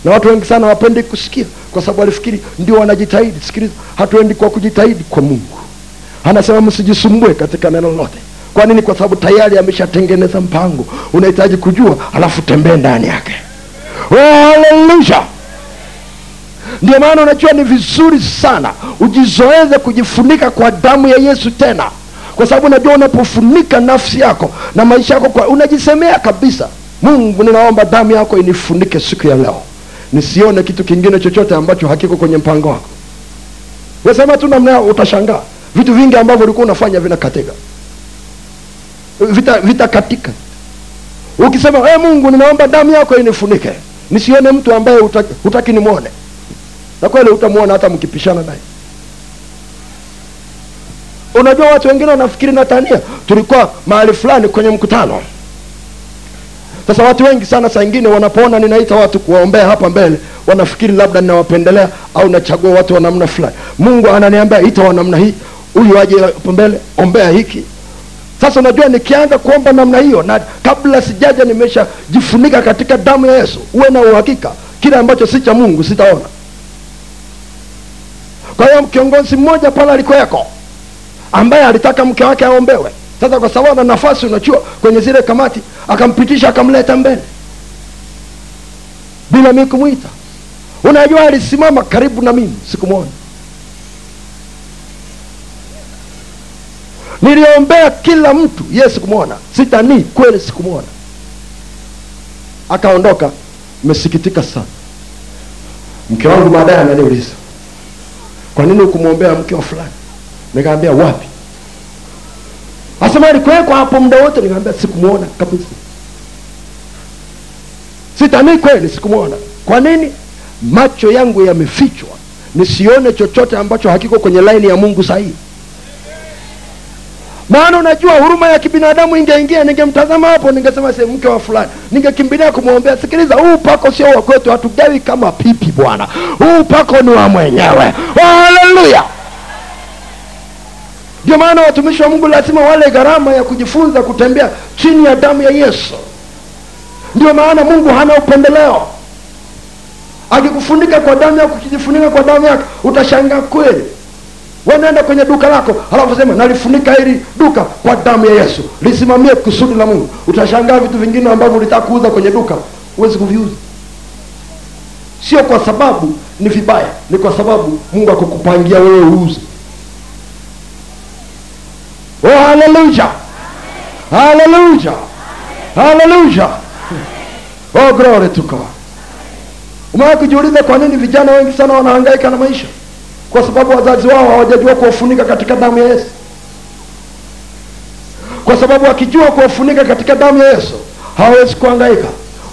Na watu wengi sana hawapendi kusikia kwa sababu walifikiri ndio wanajitahidi. Sikiliza hatuendi kwa kujitahidi kwa mungu. Anasema msijisumbue katika neno lote kwa nini? Kwa sababu tayari ameshatengeneza mpango. Unahitaji kujua alafu tembee ndani yake haleluya ndio maana unajua ni vizuri sana ujizoeze kujifunika kwa damu ya yesu tena. Kwa sababu unajua unapofunika nafsi yako na maisha yako kwa unajisemea kabisa mungu ninaomba damu yako inifunike siku ya leo. Nisione kitu kingine chochote ambacho hakiko kwenye mpango wako. Wasema tu namna utashangaa. Vitu vingi ambavyo ulikuwa unafanya vinakatika vita vitakatika. Ukisema hey, mungu ninaomba damu yako inifunike nisione mtu ambaye hutaki, hutaki nimwone. Na kweli utamwona hata mkipishana naye. Unajua watu wengine wanafikiri natania tulikuwa mahali fulani kwenye mkutano. Sasa watu wengi sana saa ingine wanapoona ninaita watu kuwaombea hapa mbele wanafikiri labda ninawapendelea au nachagua watu wa namna fulani. Mungu ananiambia ita wa namna hii. Huyu aje hapa mbele ombea hiki sasa unajua nikianza kuomba namna hiyo na kabla sijaja nimeshajifunika katika damu ya yesu uwe na uhakika kile ambacho si cha mungu sitaona. Kwa hiyo kiongozi mmoja pale alikuweko ambaye alitaka mke wake aombewe. Sasa kwa sababu ana nafasi unachua kwenye zile kamati akampitisha akamleta mbele. Bila mi kumwita. Unajua alisimama karibu na mimi sikumwona niliombea kila mtu ye sikumwona sitanii kweli sikumwona. Akaondoka. Mesikitika sana. Mke wangu baadaye ananiuliza kwa nini ukumwombea mke wa fulani? Nikaambia wapi? Asema alikuwekwa hapo muda wote. Nikaambia sikumwona kabisa. Sitanii kweli sikumwona. Kwa nini? Macho yangu yamefichwa. Nisione chochote ambacho hakiko kwenye laini ya mungu sahihi maana unajua huruma ya kibinadamu ingeingia ningemtazama hapo ningesema se mke wa fulani ningekimbilia kumwombea sikiliza huu upako sio wa kwetu hatugawi kama pipi bwana. Huu upako ni wa mwenyewe. Haleluya! Ndio maana watumishi wa mungu lazima wale gharama ya kujifunza kutembea chini ya damu ya yesu. Ndio maana mungu hana upendeleo. Akikufunika kwa damu yako ukijifunika kwa damu yake utashangaa kweli wanaenda kwenye duka lako halafu sema nalifunika hili duka kwa damu ya yesu. Lisimamie kusudi la mungu. Utashangaa vitu vingine ambavyo ulitaka kuuza kwenye duka. Huwezi kuviuza. Sio kwa sababu ni vibaya ni kwa sababu mungu akukupangia wewe uuze. Oh haleluya haleluya haleluya oh glory to god. Umewahi kujiuliza kwa nini vijana wengi sana wanahangaika na maisha kwa sababu wazazi wao hawajajua kuwafunika katika damu ya yesu. Kwa sababu wakijua kuwafunika katika damu ya yesu hawawezi kuhangaika.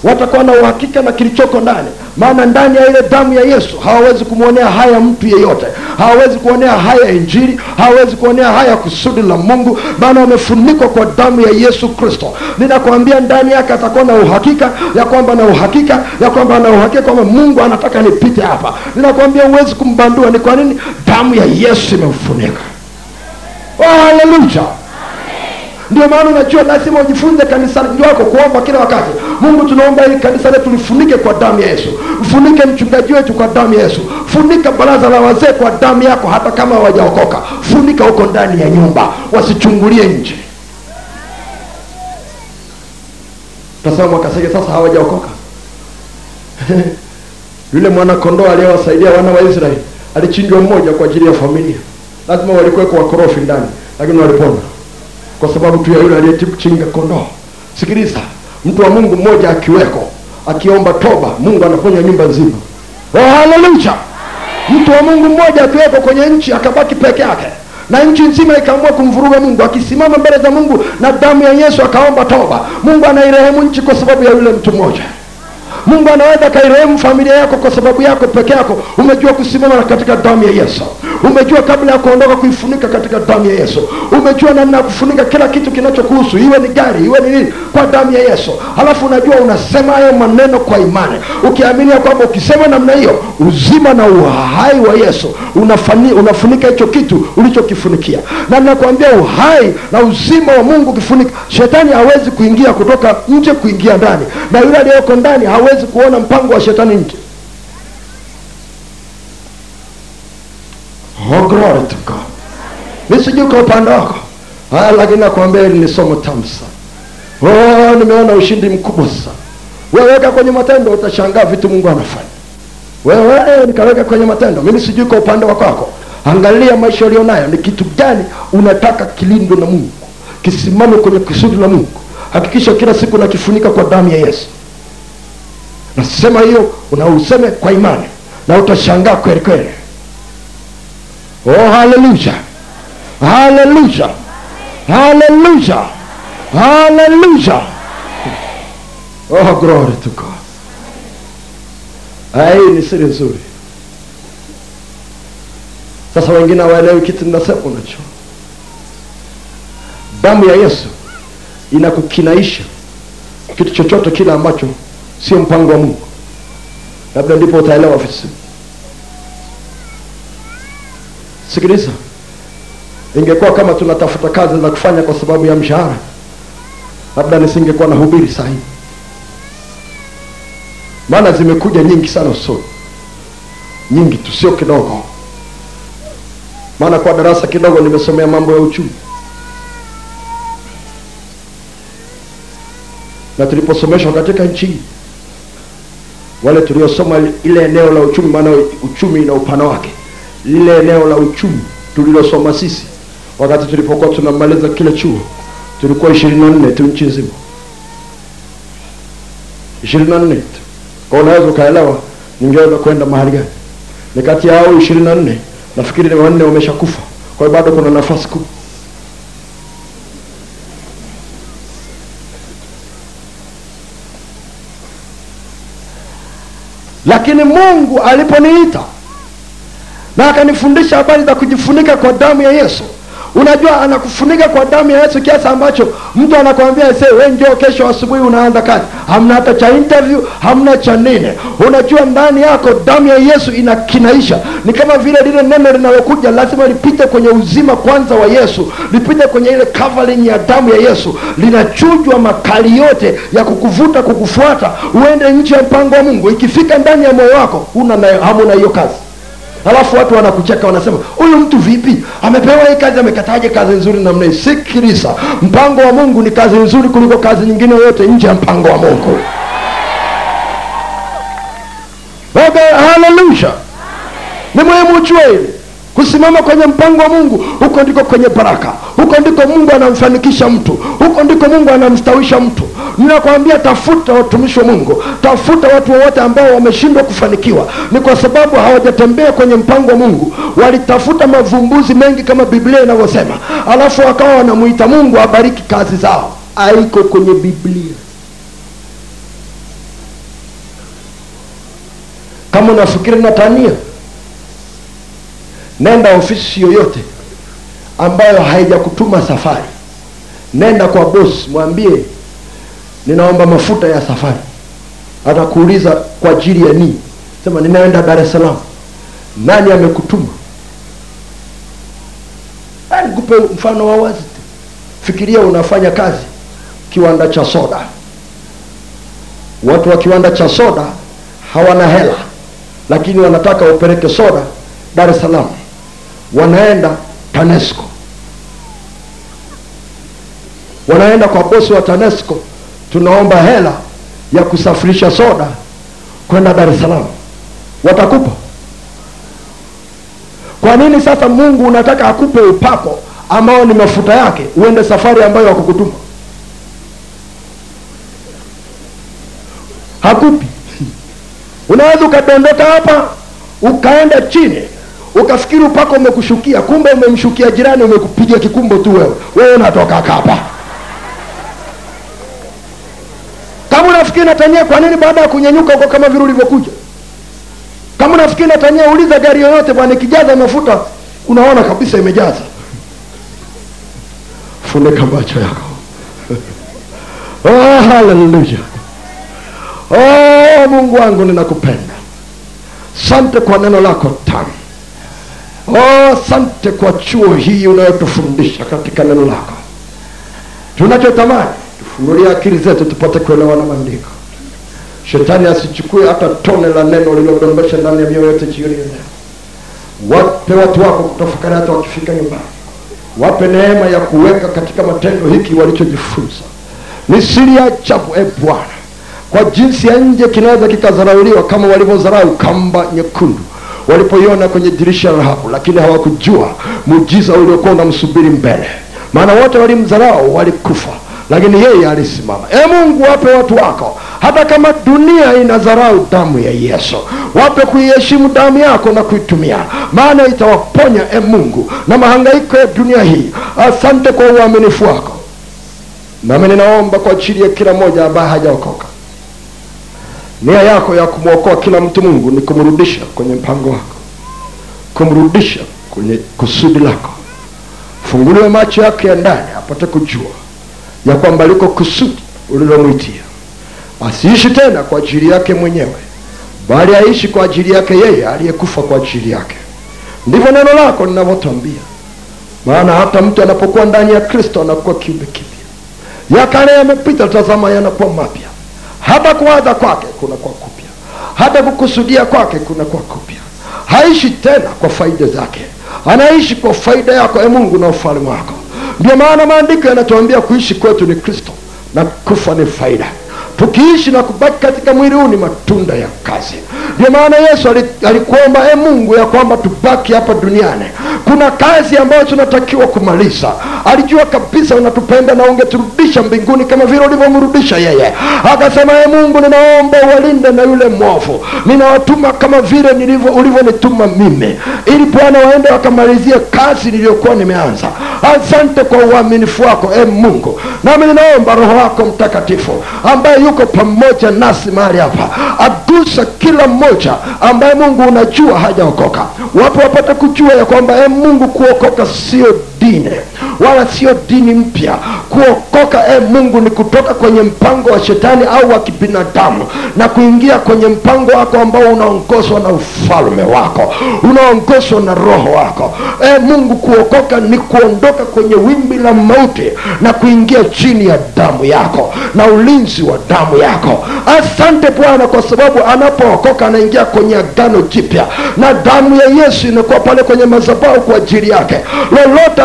Watakuwa na uhakika na kilichoko ndani maana ndani ya ile damu ya yesu hawawezi kumwonea haya mtu yeyote. Hawawezi kuonea haya injili. Hawawezi kuonea haya kusudi la mungu. Maana wamefunikwa kwa damu ya yesu kristo. Ninakwambia ndani yake atakuwa na uhakika ya kwamba na uhakika ya kwamba na uhakika kwamba mungu anataka nipite hapa. Ninakwambia huwezi kumbandua. Ni kwa nini? Damu ya yesu imemfunika. Oh, ndio maana unajua lazima ujifunze kanisani wako kuomba kila wakati. Mungu tunaomba ili kanisa letu lifunike kwa damu ya yesu. Mfunike mchungaji wetu kwa damu ya yesu. Funika baraza la wazee kwa damu yako hata kama hawajaokoka. Funika huko ndani ya nyumba. Wasichungulie nje. Tasema mwakasege sasa hawajaokoka? [laughs] Yule mwanakondoo aliyewasaidia wana wa israeli alichinjwa mmoja kwa ajili ya familia. Lazima walikuweko wakorofi ndani lakini walipona kwa sababu tu ya yule aliyechinga kondoo. Sikiliza mtu wa mungu mmoja akiweko akiomba toba mungu anaponya nyumba nzima. Oh haleluya! Mtu wa mungu mmoja akiweko kwenye nchi akabaki peke yake na nchi nzima ikaamua kumvuruga mungu akisimama mbele za mungu na damu ya yesu akaomba toba mungu anairehemu nchi kwa sababu ya yule mtu mmoja mungu anaweza kairehemu familia yako kwa sababu yako peke yako. Umejua kusimama katika damu ya yesu. Umejua kabla ya kuondoka kuifunika katika damu ya yesu. Umejua namna ya kufunika kila kitu kinachokuhusu iwe ni gari iwe ni nini kwa damu ya yesu. Halafu unajua unasema hayo maneno kwa imani. Ukiamini kwamba ukisema namna hiyo uzima na uhai wa yesu unafani, unafunika hicho kitu ulichokifunikia na nakwambia uhai na uzima wa mungu ukifunika shetani hawezi kuingia kutoka nje kuingia ndani. Na yule aliyoko ndani hawezi kuona mpango wa shetani nje. Oh, upande wako. Haya lakini nakwambia hili ni somo tamu sana. Oh, nimeona ushindi mkubwa sana. Weweka kwenye matendo utashangaa vitu mungu anafanya. Wewe nikaweka kwenye matendo. Mimi sijui kwa upande wa kwako. Angalia maisha ulionayo. Ni kitu gani unataka kilindwe na mungu? Kisimame kwenye kusudi la mungu. Hakikisha kila siku nakifunika kwa damu ya yesu nasema hiyo unauseme kwa imani na utashangaa kweli kweli. Oh haleluya. Haleluya. Haleluya. Haleluya. Oh glory to god. Hii ni siri nzuri. Sasa wengine hawaelewi kitu ninasema unacho. Damu ya yesu inakukinaisha kitu chochote kile ambacho sio mpango wa mungu. Labda ndipo utaelewa ofisi. Sikiliza. Ingekuwa kama tunatafuta kazi za kufanya kwa sababu ya mshahara labda nisingekuwa na hubiri sahihi maana zimekuja nyingi sana usoni. Nyingi tu sio kidogo. Maana kwa darasa kidogo nimesomea mambo ya uchumi. Na tuliposomeshwa katika nchi hii wale tuliosoma ile eneo la uchumi maana uchumi na upana wake lile eneo la uchumi tulilosoma sisi wakati tulipokuwa tunamaliza kile chuo tulikuwa ishirini na nne tu nchi nzima. Ishirini na nne tu. Kwa unaweza ukaelewa ningeweza kwenda mahali gani. Ni kati ya hao ishirini na nne nafikiri ni wanne wameshakufa. Kwa hiyo bado kuna nafasi kubwa lakini mungu aliponiita na akanifundisha habari za kujifunika kwa damu ya yesu unajua anakufunika kwa damu ya yesu kiasi ambacho mtu anakwambia se we njoo kesho asubuhi unaanza kazi. Hamna hata cha interview hamna cha nini. Unajua ndani yako damu ya yesu inakinaisha ni kama vile lile neno linalokuja lazima lipite kwenye uzima kwanza wa yesu lipite kwenye ile covering ya damu ya yesu. Linachujwa makali yote ya kukuvuta kukufuata uende nchi ya mpango wa mungu. Ikifika ndani ya moyo wako una hamuna hiyo kazi halafu watu wanakucheka wanasema huyu mtu vipi? Amepewa hii kazi amekataje kazi nzuri namna hii. Sikiliza mpango wa mungu ni kazi nzuri kuliko kazi nyingine yoyote nje ya mpango wa mungu. Okay, haleluya! Ni muhimu ujue hili kusimama kwenye mpango wa mungu huko ndiko kwenye baraka. Huko ndiko mungu anamfanikisha mtu. Huko ndiko mungu anamstawisha mtu. Ninakwambia tafuta watumishi wa mungu. Tafuta watu wowote ambao wameshindwa kufanikiwa. Ni kwa sababu hawajatembea kwenye mpango wa mungu. Walitafuta mavumbuzi mengi kama biblia inavyosema. Alafu wakawa wanamuita mungu abariki kazi zao. Aiko kwenye biblia. Kama unafikiri natania nenda ofisi yoyote ambayo haijakutuma safari. Nenda kwa bosi mwambie ninaomba mafuta ya safari. Atakuuliza kwa ajili ya nini? Sema ninaenda dar es salaam. Nani amekutuma? Nikupe mfano wa wazi fikiria unafanya kazi kiwanda cha soda. Watu wa kiwanda cha soda hawana hela lakini wanataka upeleke soda dar es salaam wanaenda tanesco. Wanaenda kwa bosi wa tanesco tunaomba hela ya kusafirisha soda kwenda dar es salaam. Watakupa. Kwa nini sasa mungu unataka akupe upako ambao ni mafuta yake uende safari ambayo hakukutuma? [laughs] Unaweza ukadondoka hapa ukaenda chini ukafikiri upako umekushukia kumbe umemshukia jirani umekupiga kikumbo tu wewe. Wewe unatoka kapa kama unafikiri natania kwa nini baada ya kunyanyuka huko kama vile ulivyokuja? Kama unafikiri natania uliza gari yoyote bwana ikijaza mafuta unaona kabisa imejaza. Funika macho yako. [laughs] Oh, haleluya oh, mungu wangu ninakupenda. Sante kwa neno lako tamu oh, sante kwa chuo hii unayotufundisha katika neno lako. Tunachotamani tufungulie akili zetu tupate kuelewa na maandiko. Shetani asichukue hata tone la neno lililodondosha ndani ya mioyo yote jioni leo. Wape watu wako kutafakari hata wakifika nyumbani. Wape neema ya kuweka katika matendo hiki walichojifunza. Ni siri ya ajabu e bwana kwa jinsi ya nje kinaweza kikadharauliwa kama walivyodharau kamba nyekundu walipoiona kwenye dirisha la Rahabu, lakini hawakujua muujiza uliokuwa unamsubiri mbele, maana wote walimdharau, walikufa, lakini yeye alisimama. E Mungu, wape watu wako, hata kama dunia inadharau damu ya Yesu, wape kuiheshimu damu yako na kuitumia, maana itawaponya e Mungu na mahangaiko ya dunia hii. Asante kwa uaminifu wako, nami ninaomba kwa ajili ya kila mmoja ambaye hajaokoka nia yako ya kumwokoa kila mtu mungu ni kumrudisha kwenye mpango wako. Kumrudisha kwenye kusudi lako. Funguliwe macho yake ya ndani apate kujua ya kwamba liko kusudi ulilomwitia. Asiishi tena kwa ajili yake mwenyewe bali aishi kwa ajili yake yeye aliyekufa kwa ajili yake. Ndivyo neno lako linavyotwambia maana hata mtu anapokuwa ndani ya kristo anakuwa kiumbe kipya. Ya kale yamepita tazama yanakuwa mapya hata kuwaza kwake kunakuwa kupya. Hata kukusudia kwake kunakuwa kupya. Haishi tena kwa faida zake. Anaishi kwa faida yako e mungu na ufalme wako. Ndio maana maandiko yanatuambia kuishi kwetu ni kristo na kufa ni faida tukiishi na kubaki katika mwili huu ni matunda ya kazi. Ndio maana yesu alikuomba e mungu ya kwamba tubaki hapa duniani. Kuna kazi ambayo tunatakiwa kumaliza. Alijua kabisa unatupenda na ungeturudisha mbinguni kama vile ulivyomrudisha yeye. Akasema e mungu ninaomba uwalinde na yule mwovu. Ninawatuma kama vile nilivyo ulivyonituma mimi. Ili bwana waende wakamalizie kazi niliyokuwa nimeanza. Asante kwa uaminifu wako e mungu. Nami ninaomba roho wako mtakatifu ambaye yuko pamoja nasi mahali hapa. Agusa kila mmoja ambaye mungu unajua hajaokoka. Wapo wapate kujua ya kwamba e mungu kuokoka sio dini wala sio dini mpya. Kuokoka e mungu ni kutoka kwenye mpango wa shetani au wa kibinadamu na kuingia kwenye mpango wako ambao unaongozwa na ufalme wako unaongozwa na roho wako. E mungu kuokoka ni kuondoka kwenye wimbi la mauti na kuingia chini ya damu yako na ulinzi wa damu yako. Asante bwana kwa sababu anapookoka anaingia kwenye agano jipya na damu ya yesu inakuwa pale kwenye madhabahu kwa ajili yake. Lolote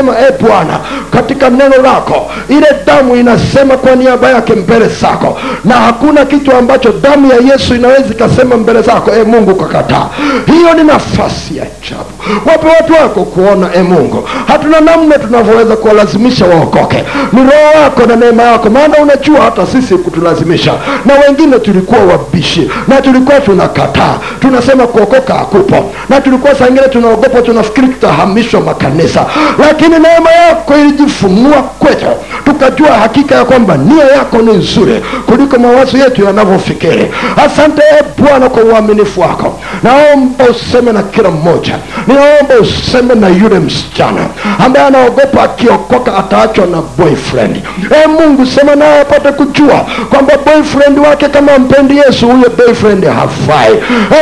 atakalosema e bwana katika neno lako ile damu inasema kwa niaba yake mbele zako na hakuna kitu ambacho damu ya yesu inaweza ikasema mbele zako e mungu kakataa hiyo ni nafasi ya ajabu. Wape watu wako kuona e mungu hatuna namna tunavyoweza kuwalazimisha waokoke. Ni roho wako na neema yako maana unajua hata sisi kutulazimisha na wengine tulikuwa wabishi na tulikuwa tunakataa. Tunasema kuokoka hakupo na tulikuwa saa ingine tunaogopa tunafikiri tutahamishwa makanisa. Lakini neema yako ilijifunua kwetu. Tukajua hakika ya kwamba nia yako ni nzuri kuliko mawazo yetu yanavyofikiri. Asante e bwana kwa uaminifu wako. Naomba useme na kila mmoja. Ninaomba useme na yule msichana ambaye anaogopa akiokoka ataachwa na boyfriend. E mungu sema naye apate kujua kwamba boyfriend wake kama mpendi yesu huyo boyfriend hafai.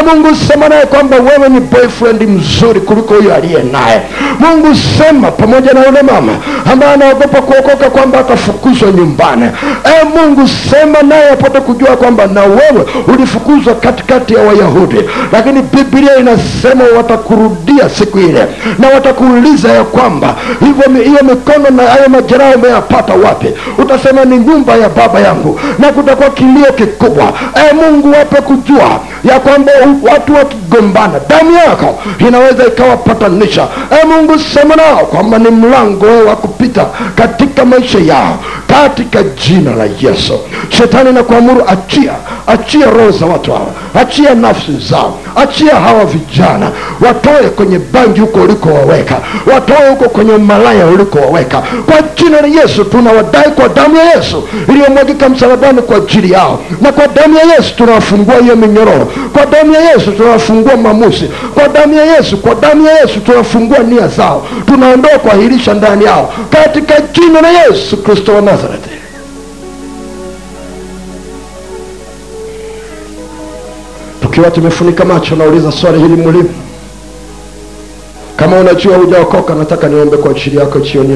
E mungu sema naye kwamba wewe ni boyfriend mzuri kuliko huyo aliye naye. Mungu sema pamoja na yule mama ambaye anaogopa kuokoka kwamba atafukuzwa nyumbani. E mungu sema naye apate kujua kwamba na wewe ulifukuzwa katikati ya wayahudi. Lakini biblia inasema watakurudia siku ile na watakuuliza ya kwamba hivyo hiyo mikono na hayo majeraha umeyapata wapi? Utasema ni nyumba ya baba yangu na kutakuwa kilio kikubwa. E mungu wape kujua ya kwamba watu wakigombana damu yako inaweza ikawapatanisha. E mungu sema nao kwamba ni mlango wa kupita katika maisha yao katika jina la yesu. Shetani na kuamuru achia achia roho za watu hawa achia nafsi zao achia hawa vijana watoe kwenye bangi huko ulikowaweka watoe huko kwenye umalaya ulikowaweka. Kwa jina la yesu tunawadai kwa damu ya yesu iliyomwagika msalabani kwa ajili yao. Na kwa damu ya yesu tunawafungua hiyo minyororo. Kwa damu ya yesu tunawafungua mamusi kwa damu ya yesu kwa damu ya yesu tunafungua nia zao. Tunaondoa kuahirisha ndani yao katika jina la yesu kristo wa nazareti. Tukiwa tumefunika macho nauliza swali hili mulimu, kama unajua hujaokoka nataka niombe kwa ajili yako jioni